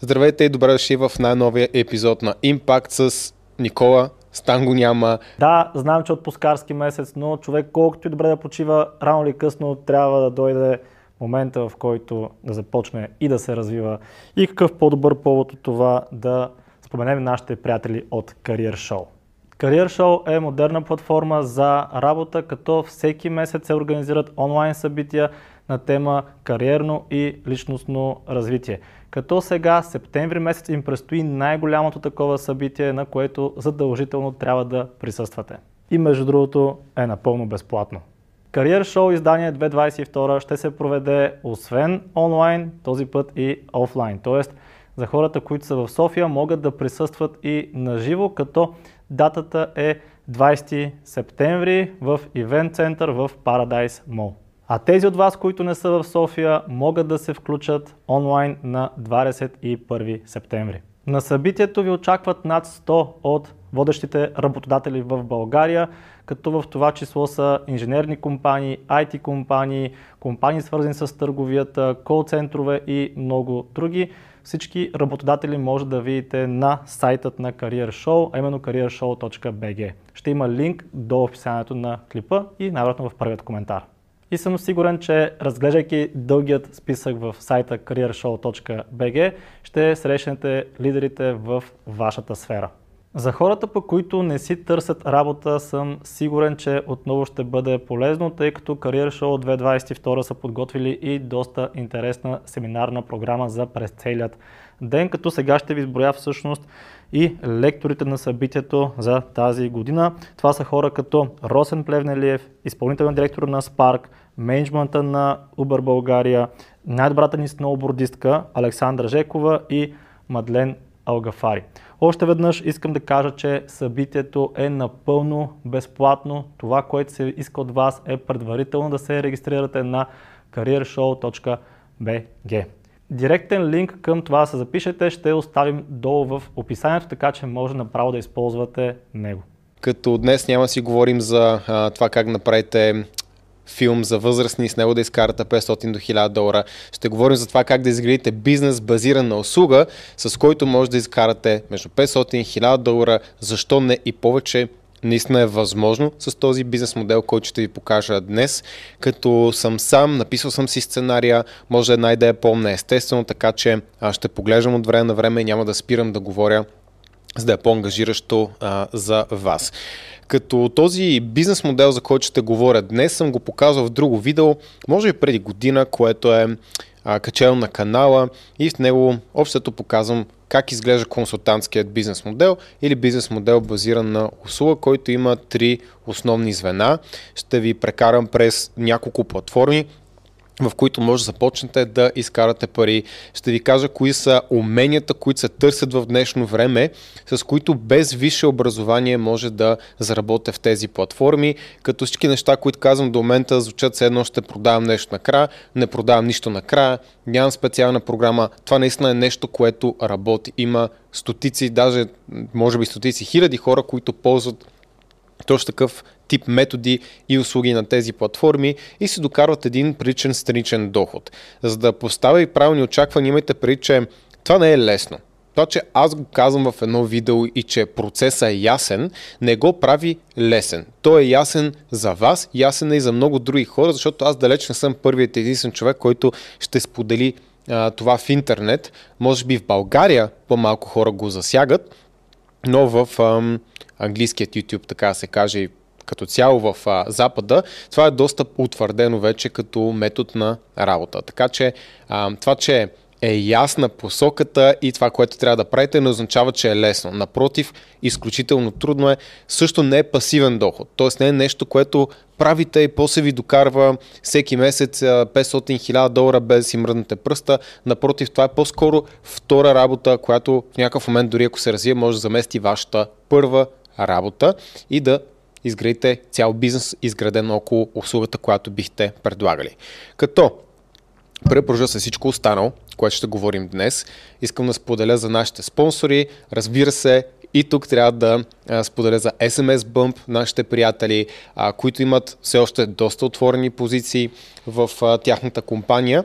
Здравейте и добре дошли в най-новия епизод на Impact с Никола. Стан го няма. Да, знам, че отпускарски месец, но човек колкото и добре да почива, рано или късно трябва да дойде момента, в който да започне и да се развива. И какъв по-добър повод от това да споменем нашите приятели от Career Show. Career Show е модерна платформа за работа, като всеки месец се организират онлайн събития на тема кариерно и личностно развитие. Като сега, септември месец, им предстои най-голямото такова събитие, на което задължително трябва да присъствате. И между другото е напълно безплатно. Кариер шоу издание 2022 ще се проведе освен онлайн, този път и офлайн. Тоест, за хората, които са в София, могат да присъстват и на живо, като датата е 20 септември в Ивент център в Paradise Mall. А тези от вас, които не са в София, могат да се включат онлайн на 21 септември. На събитието ви очакват над 100 от водещите работодатели в България, като в това число са инженерни компании, IT компании, компании свързани с търговията, кол-центрове и много други. Всички работодатели може да видите на сайтът на Career Show, а именно careershow.bg. Ще има линк до описанието на клипа и най-вероятно в първият коментар. И съм сигурен, че разглеждайки дългият списък в сайта careershow.bg ще срещнете лидерите в вашата сфера. За хората, по които не си търсят работа, съм сигурен, че отново ще бъде полезно, тъй като Career Show 2022 са подготвили и доста интересна семинарна програма за през целият ден, като сега ще ви изброя всъщност и лекторите на събитието за тази година. Това са хора като Росен Плевнелиев, изпълнителен директор на Spark, менеджмента на Uber България, най-добрата ни сноубордистка Александра Жекова и Мадлен Алгафари. Още веднъж искам да кажа, че събитието е напълно безплатно. Това, което се иска от вас е предварително да се регистрирате на careershow.bg. Директен линк към това да се запишете ще оставим долу в описанието, така че може направо да използвате него. Като днес няма си говорим за а, това как направите филм за възрастни с него да изкарате 500 до 1000 долара. Ще говорим за това как да изградите бизнес базиран на услуга, с който може да изкарате между 500 и 1000 долара, защо не и повече наистина е възможно с този бизнес модел, който ще ви покажа днес. Като съм сам, написал съм си сценария, може една идея помня естествено, така че ще поглеждам от време на време и няма да спирам да говоря, за да е по-ангажиращо а, за вас. Като този бизнес модел, за който ще говоря днес, съм го показал в друго видео, може би преди година, което е качено на канала и в него общото показвам как изглежда консултантският бизнес модел или бизнес модел базиран на услуга, който има три основни звена. Ще ви прекарам през няколко платформи, в които може да започнете да изкарате пари. Ще ви кажа кои са уменията, които се търсят в днешно време, с които без висше образование може да заработите в тези платформи, като всички неща, които казвам до момента, звучат се едно ще продавам нещо накрая, не продавам нищо накрая, нямам специална програма. Това наистина е нещо, което работи. Има стотици, даже може би стотици хиляди хора, които ползват точно такъв тип методи и услуги на тези платформи и се докарват един приличен страничен доход. За да поставя и правилни очаквания, имайте преди, че това не е лесно. Това, че аз го казвам в едно видео и че процесът е ясен, не го прави лесен. Той е ясен за вас, ясен е и за много други хора, защото аз далеч не съм първият единствен човек, който ще сподели а, това в интернет. Може би в България по-малко хора го засягат, но в ам, английският YouTube, така се каже, като цяло в а, Запада, това е доста утвърдено вече като метод на работа. Така че а, това, че е ясна посоката и това, което трябва да правите, не означава, че е лесно. Напротив, изключително трудно е. Също не е пасивен доход. Тоест не е нещо, което правите и после ви докарва всеки месец 500-1000 долара без си мръднете пръста. Напротив, това е по-скоро втора работа, която в някакъв момент, дори ако се развие, може да замести вашата първа работа и да изградите цял бизнес, изграден около услугата, която бихте предлагали. Като препоръжа се всичко останало, което ще говорим днес. Искам да споделя за нашите спонсори. Разбира се, и тук трябва да споделя за SMS Bump, нашите приятели, които имат все още доста отворени позиции в тяхната компания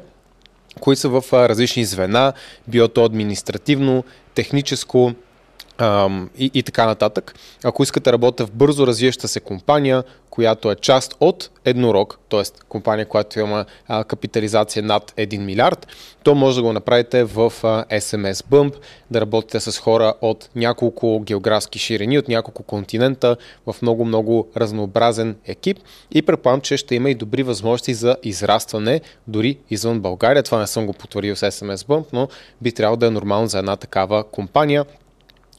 които са в различни звена, било то административно, техническо, и, и така нататък. Ако искате да работите в бързо развиваща се компания, която е част от Еднорог, т.е. компания, която има а, капитализация над 1 милиард, то може да го направите в а, SMS Bump, да работите с хора от няколко географски ширини, от няколко континента, в много-много разнообразен екип и предполагам, че ще има и добри възможности за израстване дори извън България. Това не съм го потвърдил с SMS Bump, но би трябвало да е нормално за една такава компания.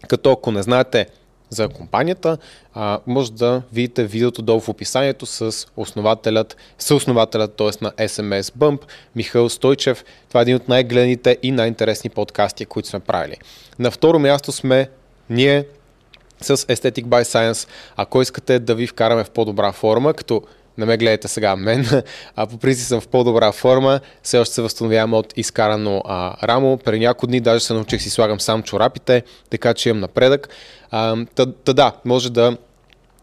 Като ако не знаете за компанията, а, може да видите видеото долу в описанието с основателят, съоснователят, т.е. на SMS Bump, Михаил Стойчев. Това е един от най-гледаните и най-интересни подкасти, които сме правили. На второ място сме ние с Aesthetic by Science. Ако искате да ви вкараме в по-добра форма, като не ме гледайте сега мен, а по принцип съм в по-добра форма, все още се възстановявам от изкарано а, рамо. Преди няколко дни даже се научих си слагам сам чорапите, така че имам напредък. Та, та да, може да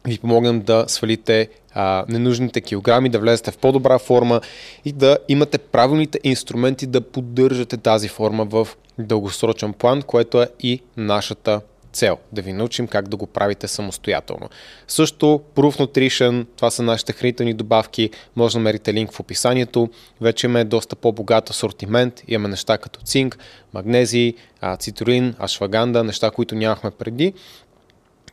ви помогнем да свалите а, ненужните килограми, да влезете в по-добра форма и да имате правилните инструменти да поддържате тази форма в дългосрочен план, което е и нашата цел. Да ви научим как да го правите самостоятелно. Също Proof Nutrition, това са нашите хранителни добавки, може да намерите линк в описанието. Вече имаме доста по-богат асортимент, имаме неща като цинк, магнезий, цитрулин, ашваганда, неща, които нямахме преди.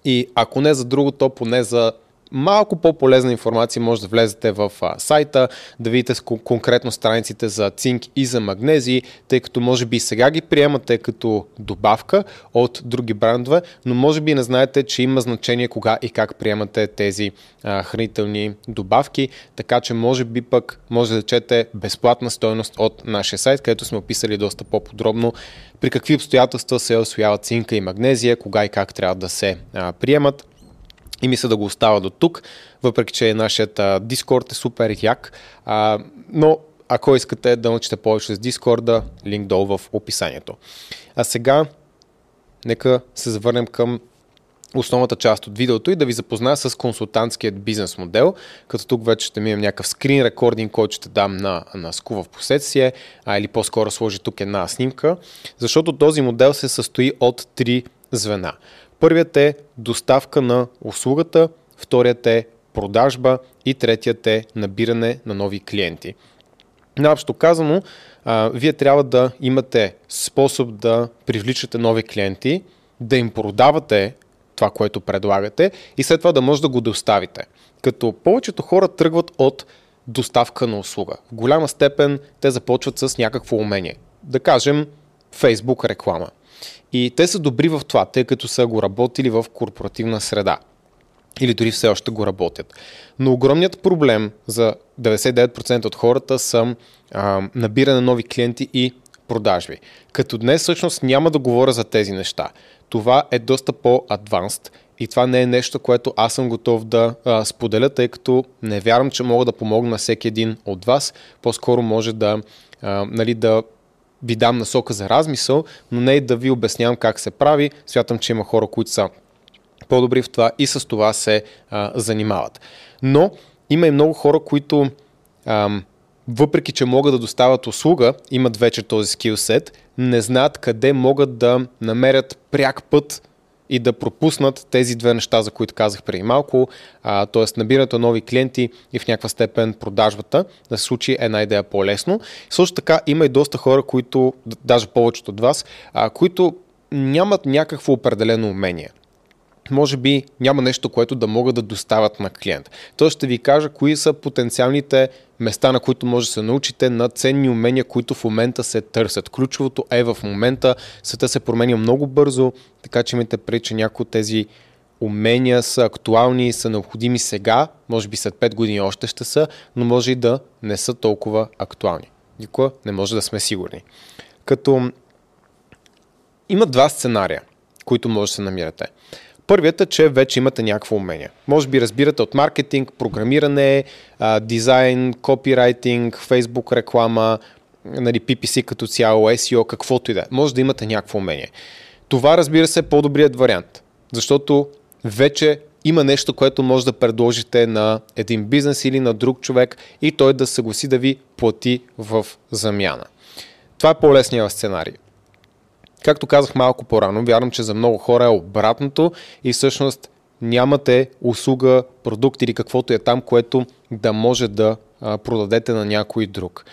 И ако не за друго, то поне за малко по-полезна информация може да влезете в а, сайта, да видите конкретно страниците за цинк и за магнези, тъй като може би сега ги приемате като добавка от други брандове, но може би не знаете, че има значение кога и как приемате тези а, хранителни добавки, така че може би пък може да чете безплатна стоеност от нашия сайт, където сме описали доста по-подробно при какви обстоятелства се освояват цинка и магнезия, кога и как трябва да се а, приемат и мисля да го остава до тук, въпреки че нашият Дискорд е супер як. А, но ако искате да научите повече с Дискорда, линк долу в описанието. А сега, нека се завърнем към основната част от видеото и да ви запозная с консултантският бизнес модел, като тук вече ще минем някакъв скрин рекординг, който ще дам на, на Скува в последствие, а, или по-скоро сложи тук една снимка, защото този модел се състои от три звена. Първият е доставка на услугата, вторият е продажба и третият е набиране на нови клиенти. Наобщо казано, а, вие трябва да имате способ да привличате нови клиенти, да им продавате това, което предлагате и след това да може да го доставите. Като повечето хора тръгват от доставка на услуга. В голяма степен те започват с някакво умение. Да кажем, Facebook реклама. И те са добри в това, тъй като са го работили в корпоративна среда. Или дори все още го работят. Но огромният проблем за 99% от хората са а, набиране на нови клиенти и продажби. Като днес всъщност няма да говоря за тези неща. Това е доста по-адванст и това не е нещо, което аз съм готов да а, споделя, тъй като не вярвам, че мога да помогна на всеки един от вас. По-скоро може да, а, нали, да ви дам насока за размисъл, но не и да ви обяснявам как се прави. Смятам, че има хора, които са по-добри в това и с това се а, занимават. Но има и много хора, които ам, въпреки, че могат да доставят услуга, имат вече този скилсет, не знаят къде могат да намерят пряк път и да пропуснат тези две неща, за които казах преди малко, т.е. набирането на нови клиенти и в някаква степен продажбата, да се случи една идея по-лесно. Също така има и доста хора, които, даже повечето от вас, а, които нямат някакво определено умение може би няма нещо, което да могат да доставят на клиент. Той ще ви кажа кои са потенциалните места, на които може да се научите на ценни умения, които в момента се търсят. Ключовото е в момента, света се променя много бързо, така че имайте преди, че някои от тези умения са актуални и са необходими сега, може би след 5 години още ще са, но може и да не са толкова актуални. Никога не може да сме сигурни. Като има два сценария, които може да се намирате. Първият е, че вече имате някакво умение. Може би разбирате от маркетинг, програмиране, дизайн, копирайтинг, фейсбук реклама, нали, PPC като цяло, SEO, каквото и да е. Може да имате някакво умение. Това, разбира се, е по-добрият вариант, защото вече има нещо, което може да предложите на един бизнес или на друг човек и той да съгласи да ви плати в замяна. това е по-лесният сценарий. Както казах малко по-рано, вярвам, че за много хора е обратното и всъщност нямате услуга, продукт или каквото е там, което да може да продадете на някой друг.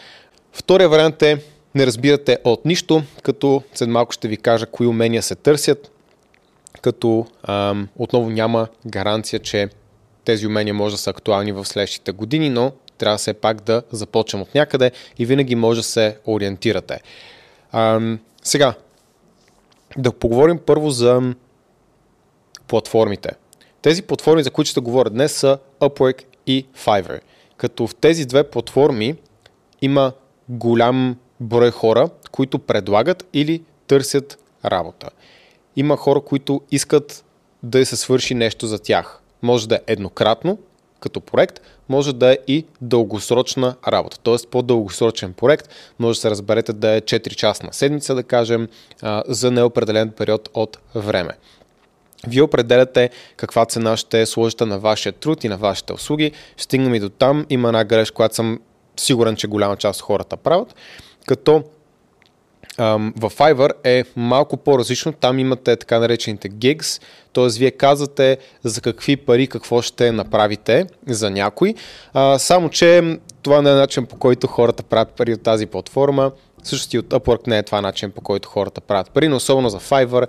Втория вариант е не разбирате от нищо, като след малко ще ви кажа кои умения се търсят, като ам, отново няма гаранция, че тези умения може да са актуални в следващите години, но трябва все пак да започнем от някъде и винаги може да се ориентирате. Ам, сега, да поговорим първо за платформите. Тези платформи, за които ще говоря днес, са Upwork и Fiverr. Като в тези две платформи има голям брой хора, които предлагат или търсят работа. Има хора, които искат да се свърши нещо за тях. Може да е еднократно, като проект, може да е и дългосрочна работа. Тоест по-дългосрочен проект може да се разберете да е 4 часа на седмица, да кажем, за неопределен период от време. Вие определяте каква цена ще сложите на вашия труд и на вашите услуги. Стигнем и до там. Има една грешка, която съм сигурен, че голяма част от хората правят, като в Fiverr е малко по-различно. Там имате така наречените gigs, т.е. вие казвате за какви пари какво ще направите за някой. Само, че това не е начин по който хората правят пари от тази платформа. Също и от Upwork не е това начин по който хората правят пари, но особено за Fiverr.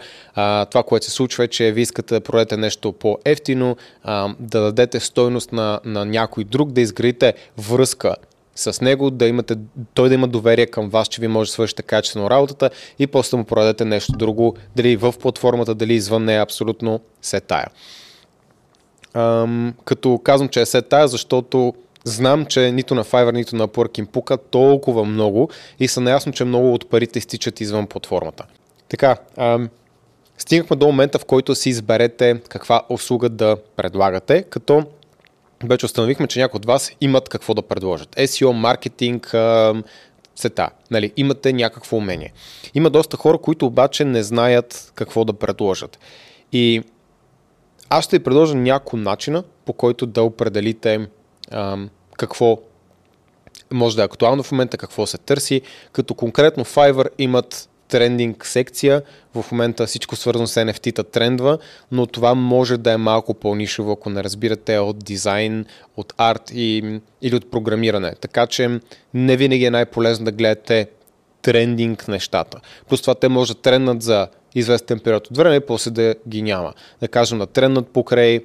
Това, което се случва е, че вие искате да продадете нещо по-ефтино, да дадете стойност на, на някой друг, да изградите връзка с него, да имате, той да има доверие към вас, че ви може да свършите качествено работата и после да му продадете нещо друго, дали в платформата, дали извън нея, абсолютно се тая. Ам, като казвам, че е се тая, защото знам, че нито на Fiverr, нито на Upwork им пука толкова много и са наясно, че много от парите изтичат извън платформата. Така, ам, стигнахме до момента, в който си изберете каква услуга да предлагате, като вече установихме, че някои от вас имат какво да предложат. SEO, маркетинг, сета. Нали, имате някакво умение. Има доста хора, които обаче не знаят какво да предложат. И аз ще ви предложа няколко начина, по който да определите ам, какво може да е актуално в момента, какво се търси. Като конкретно Fiverr имат трендинг секция. В момента всичко свързано с NFT-та трендва, но това може да е малко по-нишово, ако не разбирате от дизайн, от арт и, или от програмиране. Така че не винаги е най-полезно да гледате трендинг нещата. Плюс това те може да тренднат за известен период от време после да ги няма. Да кажем да тренднат покрай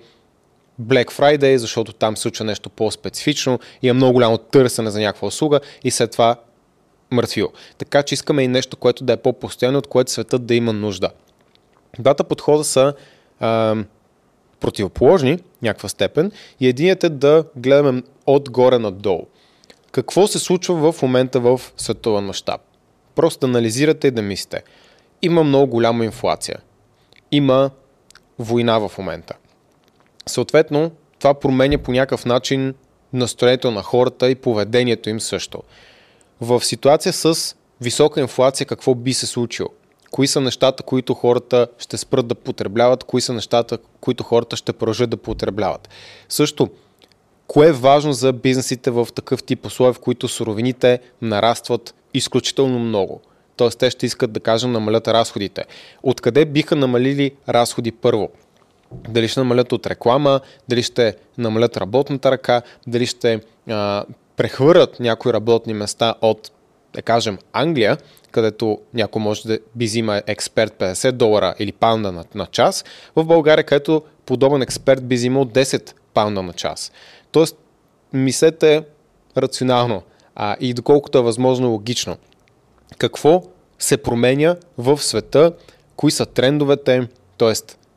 Black Friday, защото там се случва нещо по-специфично и е много голямо търсене за някаква услуга и след това мъртвило. Така че искаме и нещо, което да е по-постоянно, от което светът да има нужда. Двата подхода са а, противоположни, някаква степен, и единият е да гледаме отгоре надолу. Какво се случва в момента в световен мащаб? Просто да анализирате и да мислите. Има много голяма инфлация. Има война в момента. Съответно, това променя по някакъв начин настроението на хората и поведението им също в ситуация с висока инфлация какво би се случило? Кои са нещата, които хората ще спрат да потребляват, кои са нещата, които хората ще продължат да потребляват. Също, кое е важно за бизнесите в такъв тип условия, в които суровините нарастват изключително много? Тоест, те ще искат да кажем намалят разходите. Откъде биха намалили разходи първо? Дали ще намалят от реклама, дали ще намалят работната ръка, дали ще а, прехвърлят някои работни места от, да кажем, Англия, където някой може да би взима експерт 50 долара или паунда на, на час, в България, където подобен експерт би взимал 10 паунда на час. Тоест, мислете рационално а, и доколкото е възможно логично. Какво се променя в света, кои са трендовете, т.е.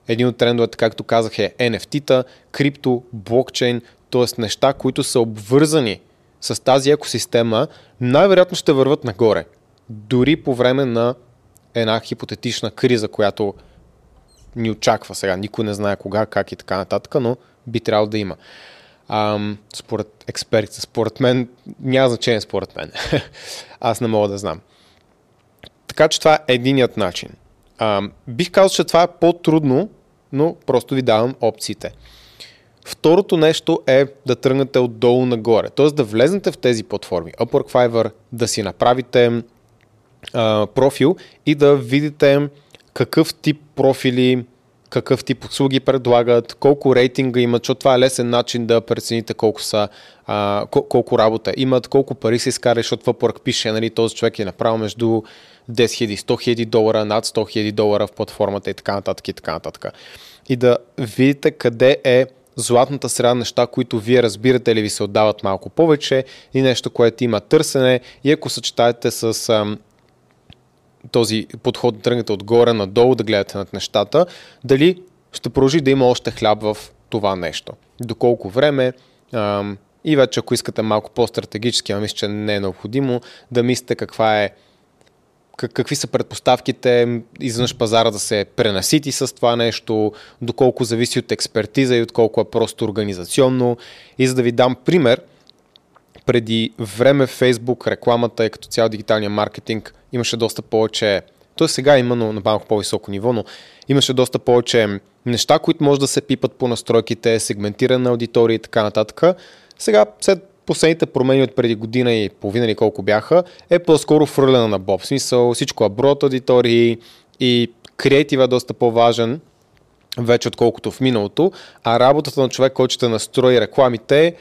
един от трендовете, както казах е NFT-та, крипто, блокчейн, т.е. неща, които са обвързани с тази екосистема най-вероятно ще върват нагоре. Дори по време на една хипотетична криза, която ни очаква сега. Никой не знае кога, как и така нататък, но би трябвало да има. Ам, според експертите, според мен, няма значение според мен. Аз не мога да знам. Така че това е единият начин. Ам, бих казал, че това е по-трудно, но просто ви давам опциите. Второто нещо е да тръгнете отдолу нагоре, т.е. да влезнете в тези платформи, Upwork, Fiverr, да си направите а, профил и да видите какъв тип профили, какъв тип услуги предлагат, колко рейтинга имат, защото това е лесен начин да прецените колко са, а, колко работа имат, колко пари се изкарали, защото Upwork пише, нали, този човек е направил между 10 000, 100 000 долара, над 100 000 долара в платформата и така нататък и така нататък. И да видите къде е златната среда неща, които вие разбирате или ви се отдават малко повече и нещо, което има търсене и ако съчетаете с ам, този подход да тръгнете отгоре надолу, да гледате над нещата, дали ще продължи да има още хляб в това нещо. Доколко време ам, и вече ако искате малко по-стратегически, а мисля, че не е необходимо, да мислите каква е какви са предпоставките извънш пазара да се пренасити с това нещо, доколко зависи от експертиза и от колко е просто организационно. И за да ви дам пример, преди време Facebook, рекламата и като цял дигиталния маркетинг имаше доста повече, то сега има, на малко по-високо ниво, но имаше доста повече неща, които може да се пипат по настройките, сегментиране на аудитория и така нататък. Сега, след последните промени от преди година и половина или колко бяха, е по-скоро фърлена на Боб. В смисъл всичко е брод аудитории и креатива е доста по-важен вече отколкото в миналото, а работата на човек, който ще настрои рекламите,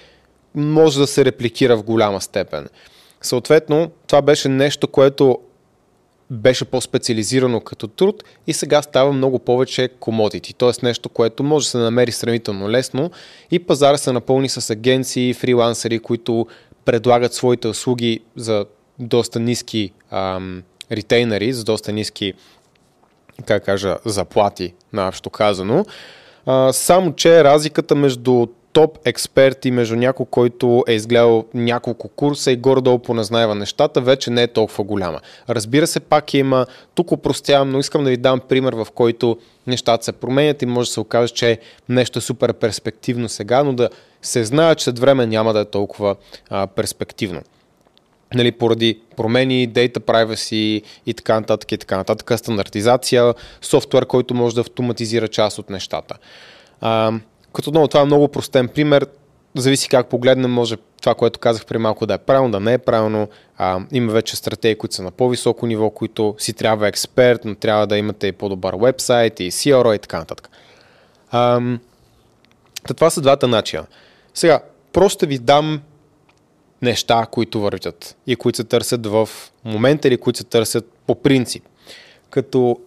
може да се репликира в голяма степен. Съответно, това беше нещо, което беше по-специализирано като труд и сега става много повече комодити, т.е. нещо, което може да се намери сравнително лесно и пазара се напълни с агенции, фрилансери, които предлагат своите услуги за доста ниски ам, ретейнери, за доста ниски как кажа, заплати, наобщо казано. А, само, че разликата между топ експерти между някой, който е изгледал няколко курса и горе-долу поназнайва нещата, вече не е толкова голяма. Разбира се, пак има, тук упростявам, но искам да ви дам пример, в който нещата се променят и може да се окаже, че нещо е супер перспективно сега, но да се знае, че след време няма да е толкова а, перспективно. Нали, поради промени, data privacy и така нататък и така нататък, стандартизация, софтуер, който може да автоматизира част от нещата. А, като отново това е много простен пример. Зависи как погледнем, може това, което казах при малко да е правилно, да не е правилно. А, има вече стратегии, които са на по-високо ниво, които си трябва експерт, но трябва да имате и по-добър вебсайт и CRO и така нататък. А, това са двата начина. Сега, просто ви дам неща, които вървят и които се търсят в момента или които се търсят по принцип. Като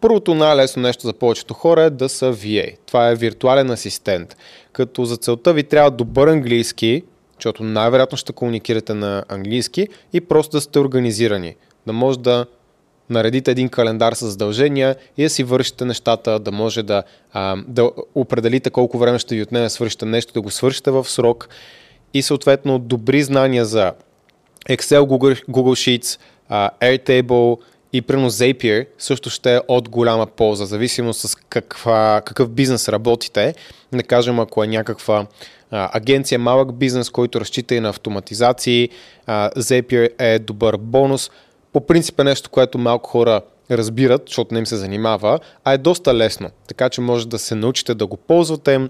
Първото най-лесно нещо за повечето хора е да са VA. Това е виртуален асистент. Като за целта ви трябва добър английски, защото най-вероятно ще комуникирате на английски и просто да сте организирани. Да може да наредите един календар с задължения и да си вършите нещата, да може да, а, да определите колко време ще ви отнеме да свършите нещо, да го свършите в срок и съответно добри знания за Excel, Google, Google Sheets, Airtable, и примерно Zapier също ще е от голяма полза, зависимо с каква, какъв бизнес работите. Да кажем, ако е някаква а, агенция, малък бизнес, който разчита и на автоматизации, а, Zapier е добър бонус. По принцип е нещо, което малко хора разбират, защото не им се занимава, а е доста лесно. Така че може да се научите да го ползвате,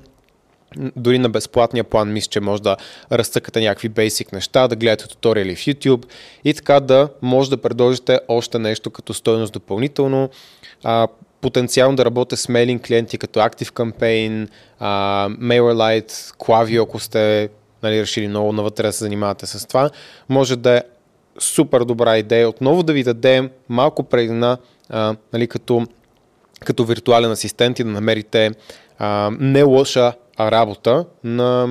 дори на безплатния план мисля, че може да разцъкате някакви basic неща, да гледате туториали в YouTube и така да може да предложите още нещо като стоеност допълнително. А, потенциално да работя с мейлинг клиенти като ActiveCampaign, а, MailerLite, Klaviyo, ако сте нали, решили много навътре да се занимавате с това, може да е супер добра идея отново да ви дадем малко предина а, нали, като, като виртуален асистент и да намерите а, не лоша работа на,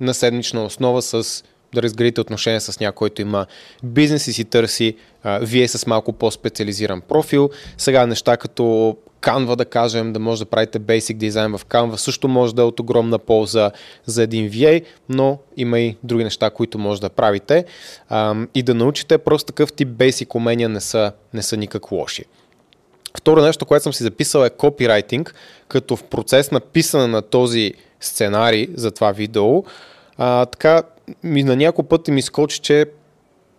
на седмична основа с да разградите отношения с някой, който има бизнес и си търси а, вие с малко по-специализиран профил. Сега неща като Canva, да кажем, да може да правите basic дизайн в Canva, също може да е от огромна полза за един VA, но има и други неща, които може да правите. А, и да научите просто такъв тип basic умения не са, не са никак лоши. Второ нещо, което съм си записал е копирайтинг, като в процес на писане на този сценарий за това видео, а, така ми, на няколко пъти ми скочи, че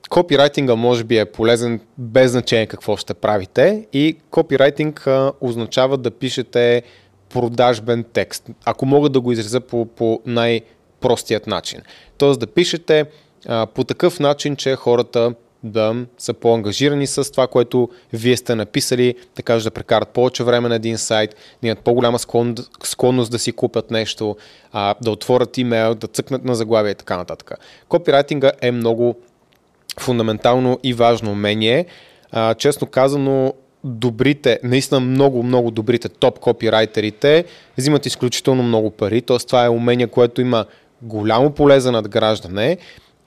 копирайтинга може би е полезен без значение какво ще правите и копирайтинг а, означава да пишете продажбен текст, ако мога да го изразя по, по най-простият начин. Тоест да пишете а, по такъв начин, че хората да са по-ангажирани с това, което вие сте написали, да кажат да прекарат повече време на един сайт, да имат по-голяма склон, склонност да си купят нещо, а, да отворят имейл, да цъкнат на заглавие и така нататък. Копирайтинга е много фундаментално и важно умение. А, честно казано, добрите, наистина много, много добрите топ копирайтерите взимат изключително много пари. Т.е. това е умение, което има голямо поле за надграждане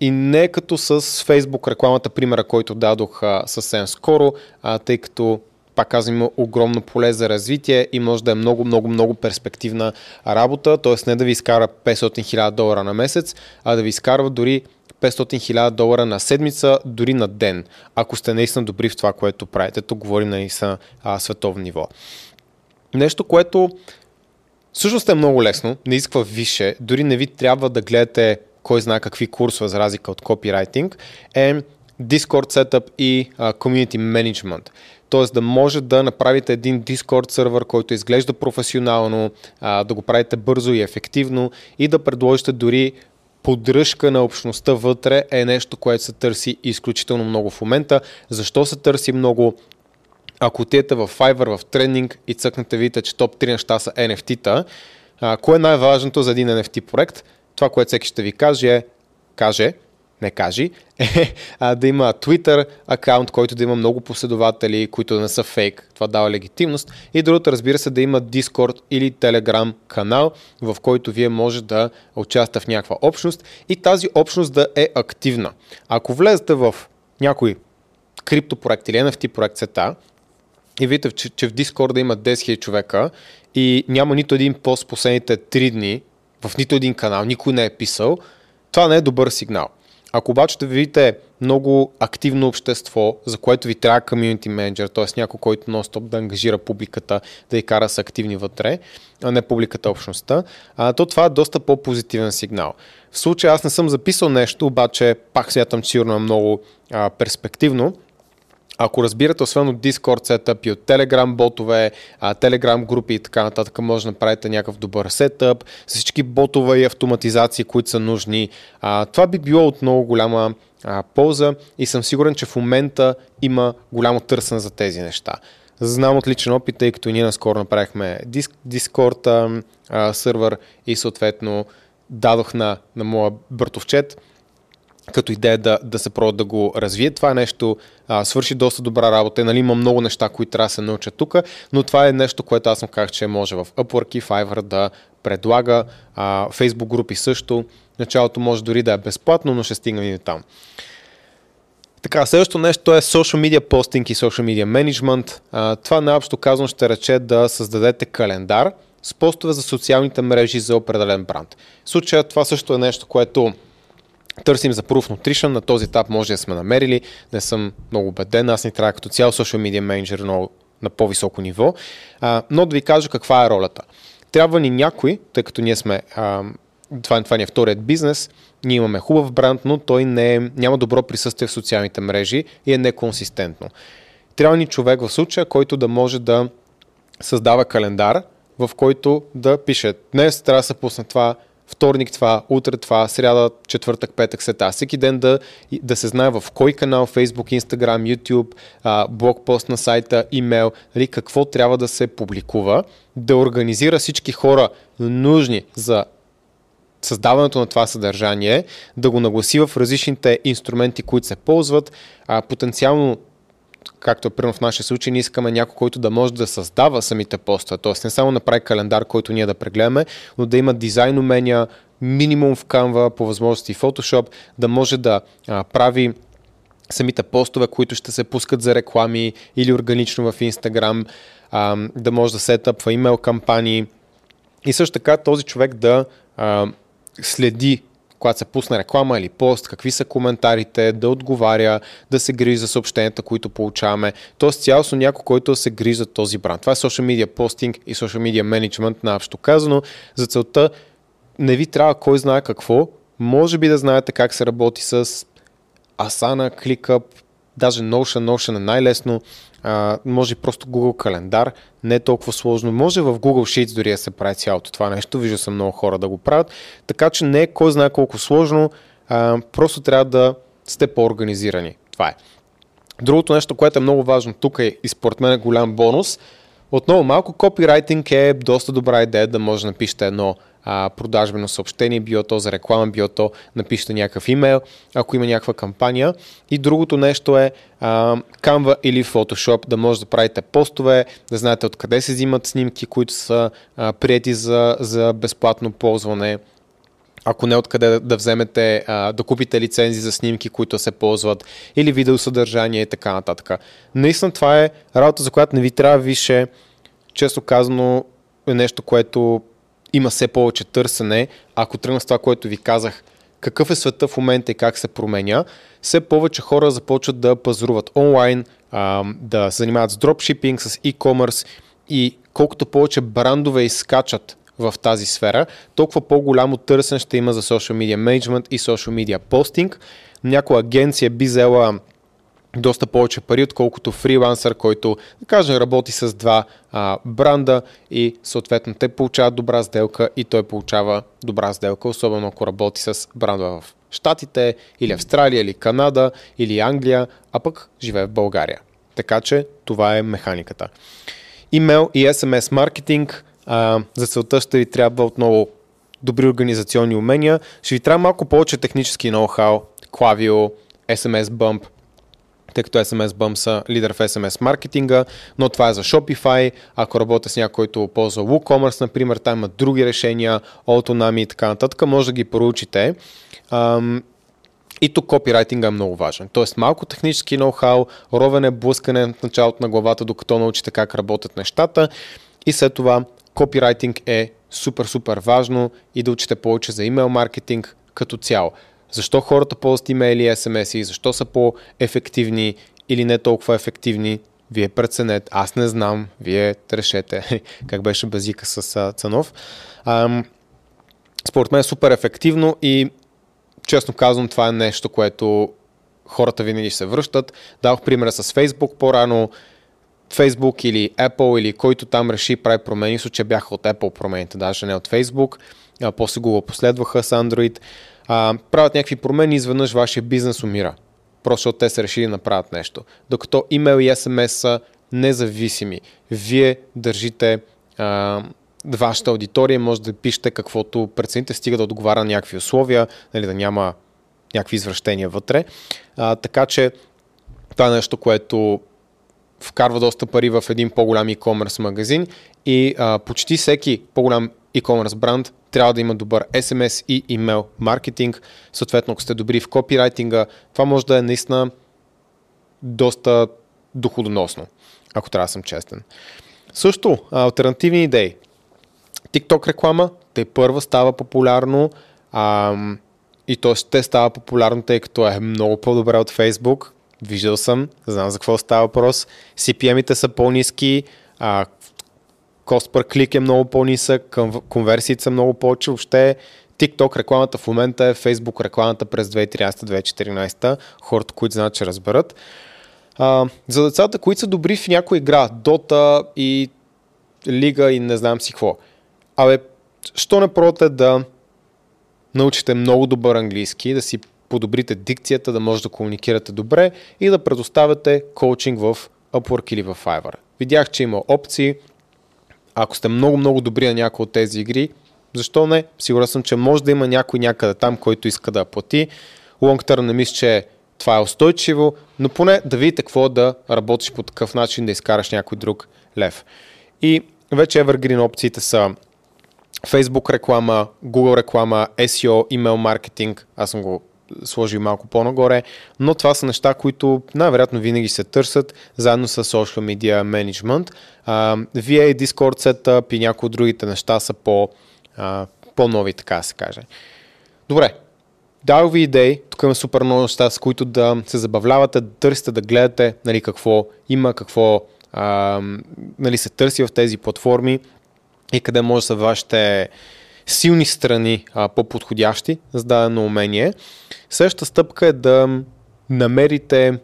и не като с Facebook рекламата, примера, който дадох а, съвсем скоро, а, тъй като пак казвам, има огромно поле за развитие и може да е много, много, много перспективна работа, т.е. не да ви изкара 500 000 долара на месец, а да ви изкарва дори 500 000 долара на седмица, дори на ден, ако сте наистина добри в това, което правите. Тук говорим наистина а, световно ниво. Нещо, което всъщност е много лесно, не изисква висше, дори не ви трябва да гледате кой знае какви курсове за разлика от копирайтинг, е Discord Setup и uh, Community Management. Тоест да може да направите един Discord сервер, който изглежда професионално, uh, да го правите бързо и ефективно и да предложите дори поддръжка на общността вътре е нещо, което се търси изключително много в момента. Защо се търси много? Ако отидете в Fiverr, в тренинг и цъкнете, видите, че топ 3 неща са NFT-та, а, кое е най-важното за един NFT проект? Това, което всеки ще ви каже е, каже, не кажи, е а, да има Twitter акаунт, който да има много последователи, които да не са фейк. Това дава легитимност. И другото, разбира се, да има Discord или Telegram канал, в който вие може да участвате в някаква общност и тази общност да е активна. Ако влезете в някой криптопроект или NFT проект сета и видите, че, че в Discord да има 10 000 човека и няма нито един пост последните 3 дни в нито един канал, никой не е писал, това не е добър сигнал. Ако обаче да видите много активно общество, за което ви трябва комьюнити менеджер, т.е. някой, който нон-стоп да ангажира публиката, да я кара с активни вътре, а не публиката общността, а, то това е доста по-позитивен сигнал. В случая аз не съм записал нещо, обаче пак смятам, че сигурно е много а, перспективно. Ако разбирате, освен от Discord сетъп и от Telegram ботове, Telegram групи и така нататък, може да направите някакъв добър сетъп с всички ботове и автоматизации, които са нужни. Това би било от много голяма полза и съм сигурен, че в момента има голямо търсене за тези неща. Знам от личен опит, тъй като ние наскоро направихме Discord сервер и съответно дадох на, на моя бъртовчет като идея да, да се пробва да го развие. Това е нещо, а, свърши доста добра работа. Нали, има много неща, които трябва да се научат тук, но това е нещо, което аз съм казах, че може в Upwork и Fiverr да предлага. А, Facebook групи също. Началото може дори да е безплатно, но ще стигнем и там. Така, следващото нещо е social media posting и social media management. А, това най-общо казано ще рече да създадете календар с постове за социалните мрежи за определен бранд. В случая това също е нещо, което търсим за Proof Nutrition, на този етап може да сме намерили, не съм много убеден, аз ни трябва като цял social media manager но на по-високо ниво, а, но да ви кажа каква е ролята. Трябва ни някой, тъй като ние сме, а, това, това ни е вторият бизнес, ние имаме хубав бранд, но той не е, няма добро присъствие в социалните мрежи и е неконсистентно. Трябва ни човек в случая, който да може да създава календар, в който да пише днес трябва да се пусне това, вторник това, утре това, сряда, четвъртък, петък, сета. Всеки ден да, да се знае в кой канал, Facebook, Instagram, YouTube, блогпост на сайта, имейл, нали, какво трябва да се публикува, да организира всички хора нужни за създаването на това съдържание, да го нагласи в различните инструменти, които се ползват, а, потенциално както е примерно в нашия случай, ние искаме някой, който да може да създава самите поста. Тоест не само направи календар, който ние да прегледаме, но да има дизайн умения, минимум в Canva, по възможности Photoshop, да може да а, прави самите постове, които ще се пускат за реклами или органично в Instagram, а, да може да сетъпва имейл кампании и също така този човек да а, следи когато се пусне реклама или пост, какви са коментарите, да отговаря, да се грижи за съобщенията, които получаваме. Тоест цялостно някой, който се грижи за този бранд. Това е social media постинг и social media management на общо казано. За целта не ви трябва кой знае какво. Може би да знаете как се работи с Asana, ClickUp, даже Notion, Notion е най-лесно а, може просто Google календар, не е толкова сложно. Може в Google Sheets дори да се прави цялото това нещо, вижда съм много хора да го правят, така че не е кой знае колко сложно, а, просто трябва да сте по-организирани. това е. Другото нещо, което е много важно тук е и според мен е голям бонус. Отново, малко копирайтинг е доста добра идея да може да напишете едно а, продажбено съобщение, било то за реклама, било то напишете някакъв имейл, ако има някаква кампания. И другото нещо е а, Canva или Photoshop, да може да правите постове, да знаете откъде се взимат снимки, които са а, прияти за, за безплатно ползване, ако не откъде да, вземете, да купите лицензи за снимки, които се ползват, или видеосъдържание и така нататък. Наистина това е работа, за която не ви трябва више, често казано, е нещо, което има все повече търсене. Ако тръгна с това, което ви казах, какъв е света в момента и как се променя, все повече хора започват да пазаруват онлайн, да се занимават с дропшипинг, с e-commerce и колкото повече брандове изкачат в тази сфера, толкова по-голямо търсен ще има за social media management и social media постинг. Някоя агенция би взела доста повече пари, отколкото фрилансър, който, да кажем, работи с два а, бранда и съответно те получават добра сделка и той получава добра сделка, особено ако работи с бранда в Штатите, или Австралия, или Канада, или Англия, а пък живее в България. Така че това е механиката. Имейл и SMS маркетинг а, за целта ще ви трябва отново добри организационни умения. Ще ви трябва малко повече технически ноу-хау, Klaviyo, SMS Bump, тъй като SMS Bump са лидер в SMS маркетинга, но това е за Shopify. Ако работя с някой, който ползва WooCommerce, например, там има други решения, Autonami и така нататък, може да ги проучите. И тук копирайтинга е много важен. Тоест малко технически ноу-хау, ровене, блъскане в началото на главата, докато научите как работят нещата и след това копирайтинг е супер, супер важно и да учите повече за имейл маркетинг като цяло. Защо хората ползват имейли и смс и защо са по-ефективни или не толкова ефективни, вие преценете. Аз не знам, вие решете как беше базика с Цанов. Според мен е супер ефективно и честно казвам, това е нещо, което хората винаги се връщат. Дах примера с Facebook по-рано. Facebook или Apple или който там реши прави промени, в случая бяха от Apple промените, даже не от Facebook, а после го последваха с Android, а, правят някакви промени, изведнъж вашия бизнес умира. Просто защото те са решили да направят нещо. Докато имейл и SMS са независими. Вие държите а, вашата аудитория, може да пишете каквото прецените, стига да отговаря на някакви условия, нали, да няма някакви извращения вътре. А, така че това е нещо, което вкарва доста пари в един по-голям e-commerce магазин и а, почти всеки по-голям e-commerce бранд трябва да има добър SMS и имейл маркетинг. Съответно, ако сте добри в копирайтинга, това може да е наистина доста доходоносно, ако трябва да съм честен. Също, альтернативни идеи. TikTok реклама, те първа става популярно а, и то ще става популярно, тъй като е много по-добре от Facebook. Виждал съм, знам за какво става въпрос. CPM-ите са по-низки, а, кост per клик е много по-нисък, конверсиите са много повече. Въобще TikTok рекламата в момента е Facebook рекламата през 2013-2014. Хората, които знаят, че разберат. А, за децата, които са добри в някоя игра, Dota и Лига и не знам си какво. Абе, що не пробвате да научите много добър английски, да си подобрите дикцията, да може да комуникирате добре и да предоставяте коучинг в Upwork или в Fiverr. Видях, че има опции. Ако сте много-много добри на някои от тези игри, защо не? Сигурен съм, че може да има някой някъде там, който иска да плати. Long term не мисля, че това е устойчиво, но поне да видите какво да работиш по такъв начин, да изкараш някой друг лев. И вече Evergreen опциите са Facebook реклама, Google реклама, SEO, email маркетинг. Аз съм го сложи малко по-нагоре, но това са неща, които най-вероятно винаги се търсят заедно с Social Media Management. Uh, VA, Discord Setup и някои от другите неща са по, по-нови, така се каже. Добре, дал ви идеи, тук има супер много неща, с които да се забавлявате, да търсите, да гледате нали, какво има, какво uh, нали, се търси в тези платформи и къде може да са вашите силни страни а, по-подходящи за дадено умение. Следващата стъпка е да намерите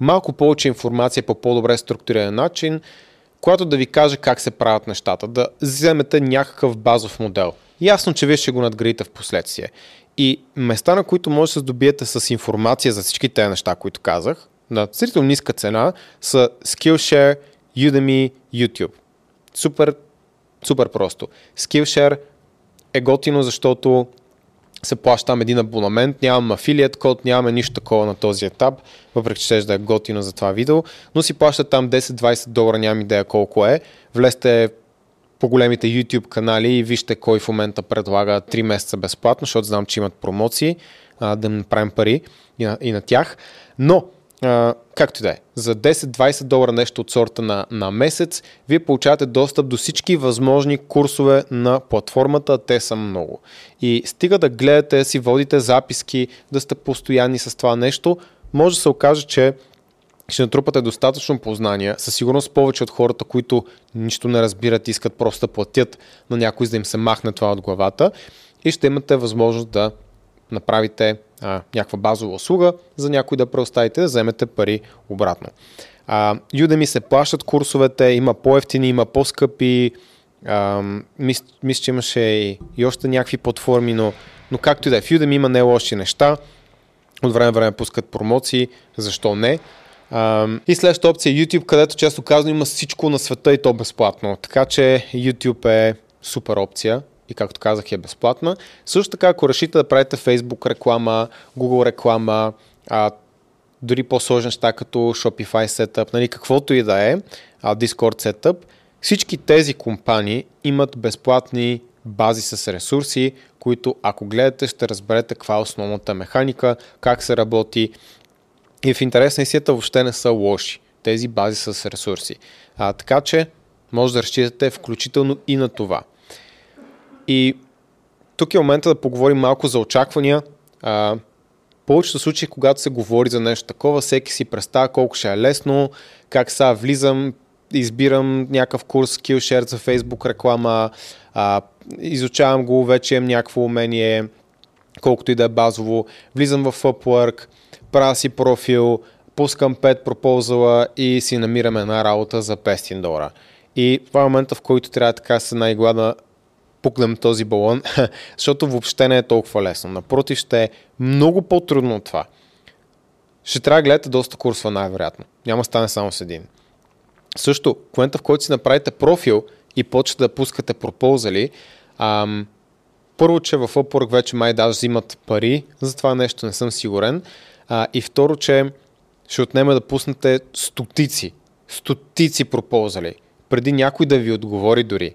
малко повече информация по по-добре структуриран начин, която да ви каже как се правят нещата. Да вземете някакъв базов модел. ясно, че вие ще го надградите в последствие. И места, на които може да се здобиете с информация за всички тези неща, които казах, на сравнително ниска цена, са Skillshare, Udemy, YouTube. Супер, супер просто. Skillshare е готино, защото се плаща там един абонамент, нямам афилият код, нямаме нищо такова на този етап, въпреки че да е готино за това видео, но си плаща там 10-20 долара, нямам идея колко е. Влезте по големите YouTube канали и вижте кой в момента предлага 3 месеца безплатно, защото знам, че имат промоции, а, да направим пари и на, и на тях. Но Както и да е, за 10-20 долара нещо от сорта на, на месец, вие получавате достъп до всички възможни курсове на платформата, те са много. И стига да гледате, си водите записки, да сте постоянни с това нещо, може да се окаже, че ще натрупате достатъчно познания, със сигурност повече от хората, които нищо не разбират и искат просто да платят на някой, за да им се махне това от главата. И ще имате възможност да направите а, някаква базова услуга за някой да преоставите, да вземете пари обратно. А, Udemy се плащат курсовете, има по-ефтини, има по-скъпи, мисля, мис, че имаше и, и още някакви платформи, но, но както и да е, в Udemy има не лоши неща, от време време пускат промоции, защо не. А, и следващата опция е YouTube, където често казано има всичко на света и то безплатно. Така че YouTube е супер опция и както казах е безплатна. Също така, ако решите да правите Facebook реклама, Google реклама, а, дори по-сложни неща като Shopify Setup, нали, каквото и да е, а, Discord Setup, всички тези компании имат безплатни бази с ресурси, които ако гледате ще разберете каква е основната механика, как се работи и в интерес на истината въобще не са лоши тези бази с ресурси. А, така че може да разчитате включително и на това. И тук е момента да поговорим малко за очаквания. А, повечето случаи, когато се говори за нещо такова, всеки си представя колко ще е лесно, как сега влизам, избирам някакъв курс, Skillshare за Facebook реклама, а, изучавам го, вече имам някакво умение, колкото и да е базово, влизам в Upwork, правя си профил, пускам 5 пропозала и си намирам една работа за 500 долара. И това е момента, в който трябва така се най-глада пукнем този балон, защото въобще не е толкова лесно. Напротив, ще е много по-трудно от това. Ще трябва да гледате доста курсва най-вероятно. Няма стане само с един. Също, в момента в който си направите профил и почнете да пускате пропозали, ам, първо, че в Upwork вече май даже взимат пари, за това нещо не съм сигурен. А, и второ, че ще отнеме да пуснете стотици, стотици пропозали, преди някой да ви отговори дори.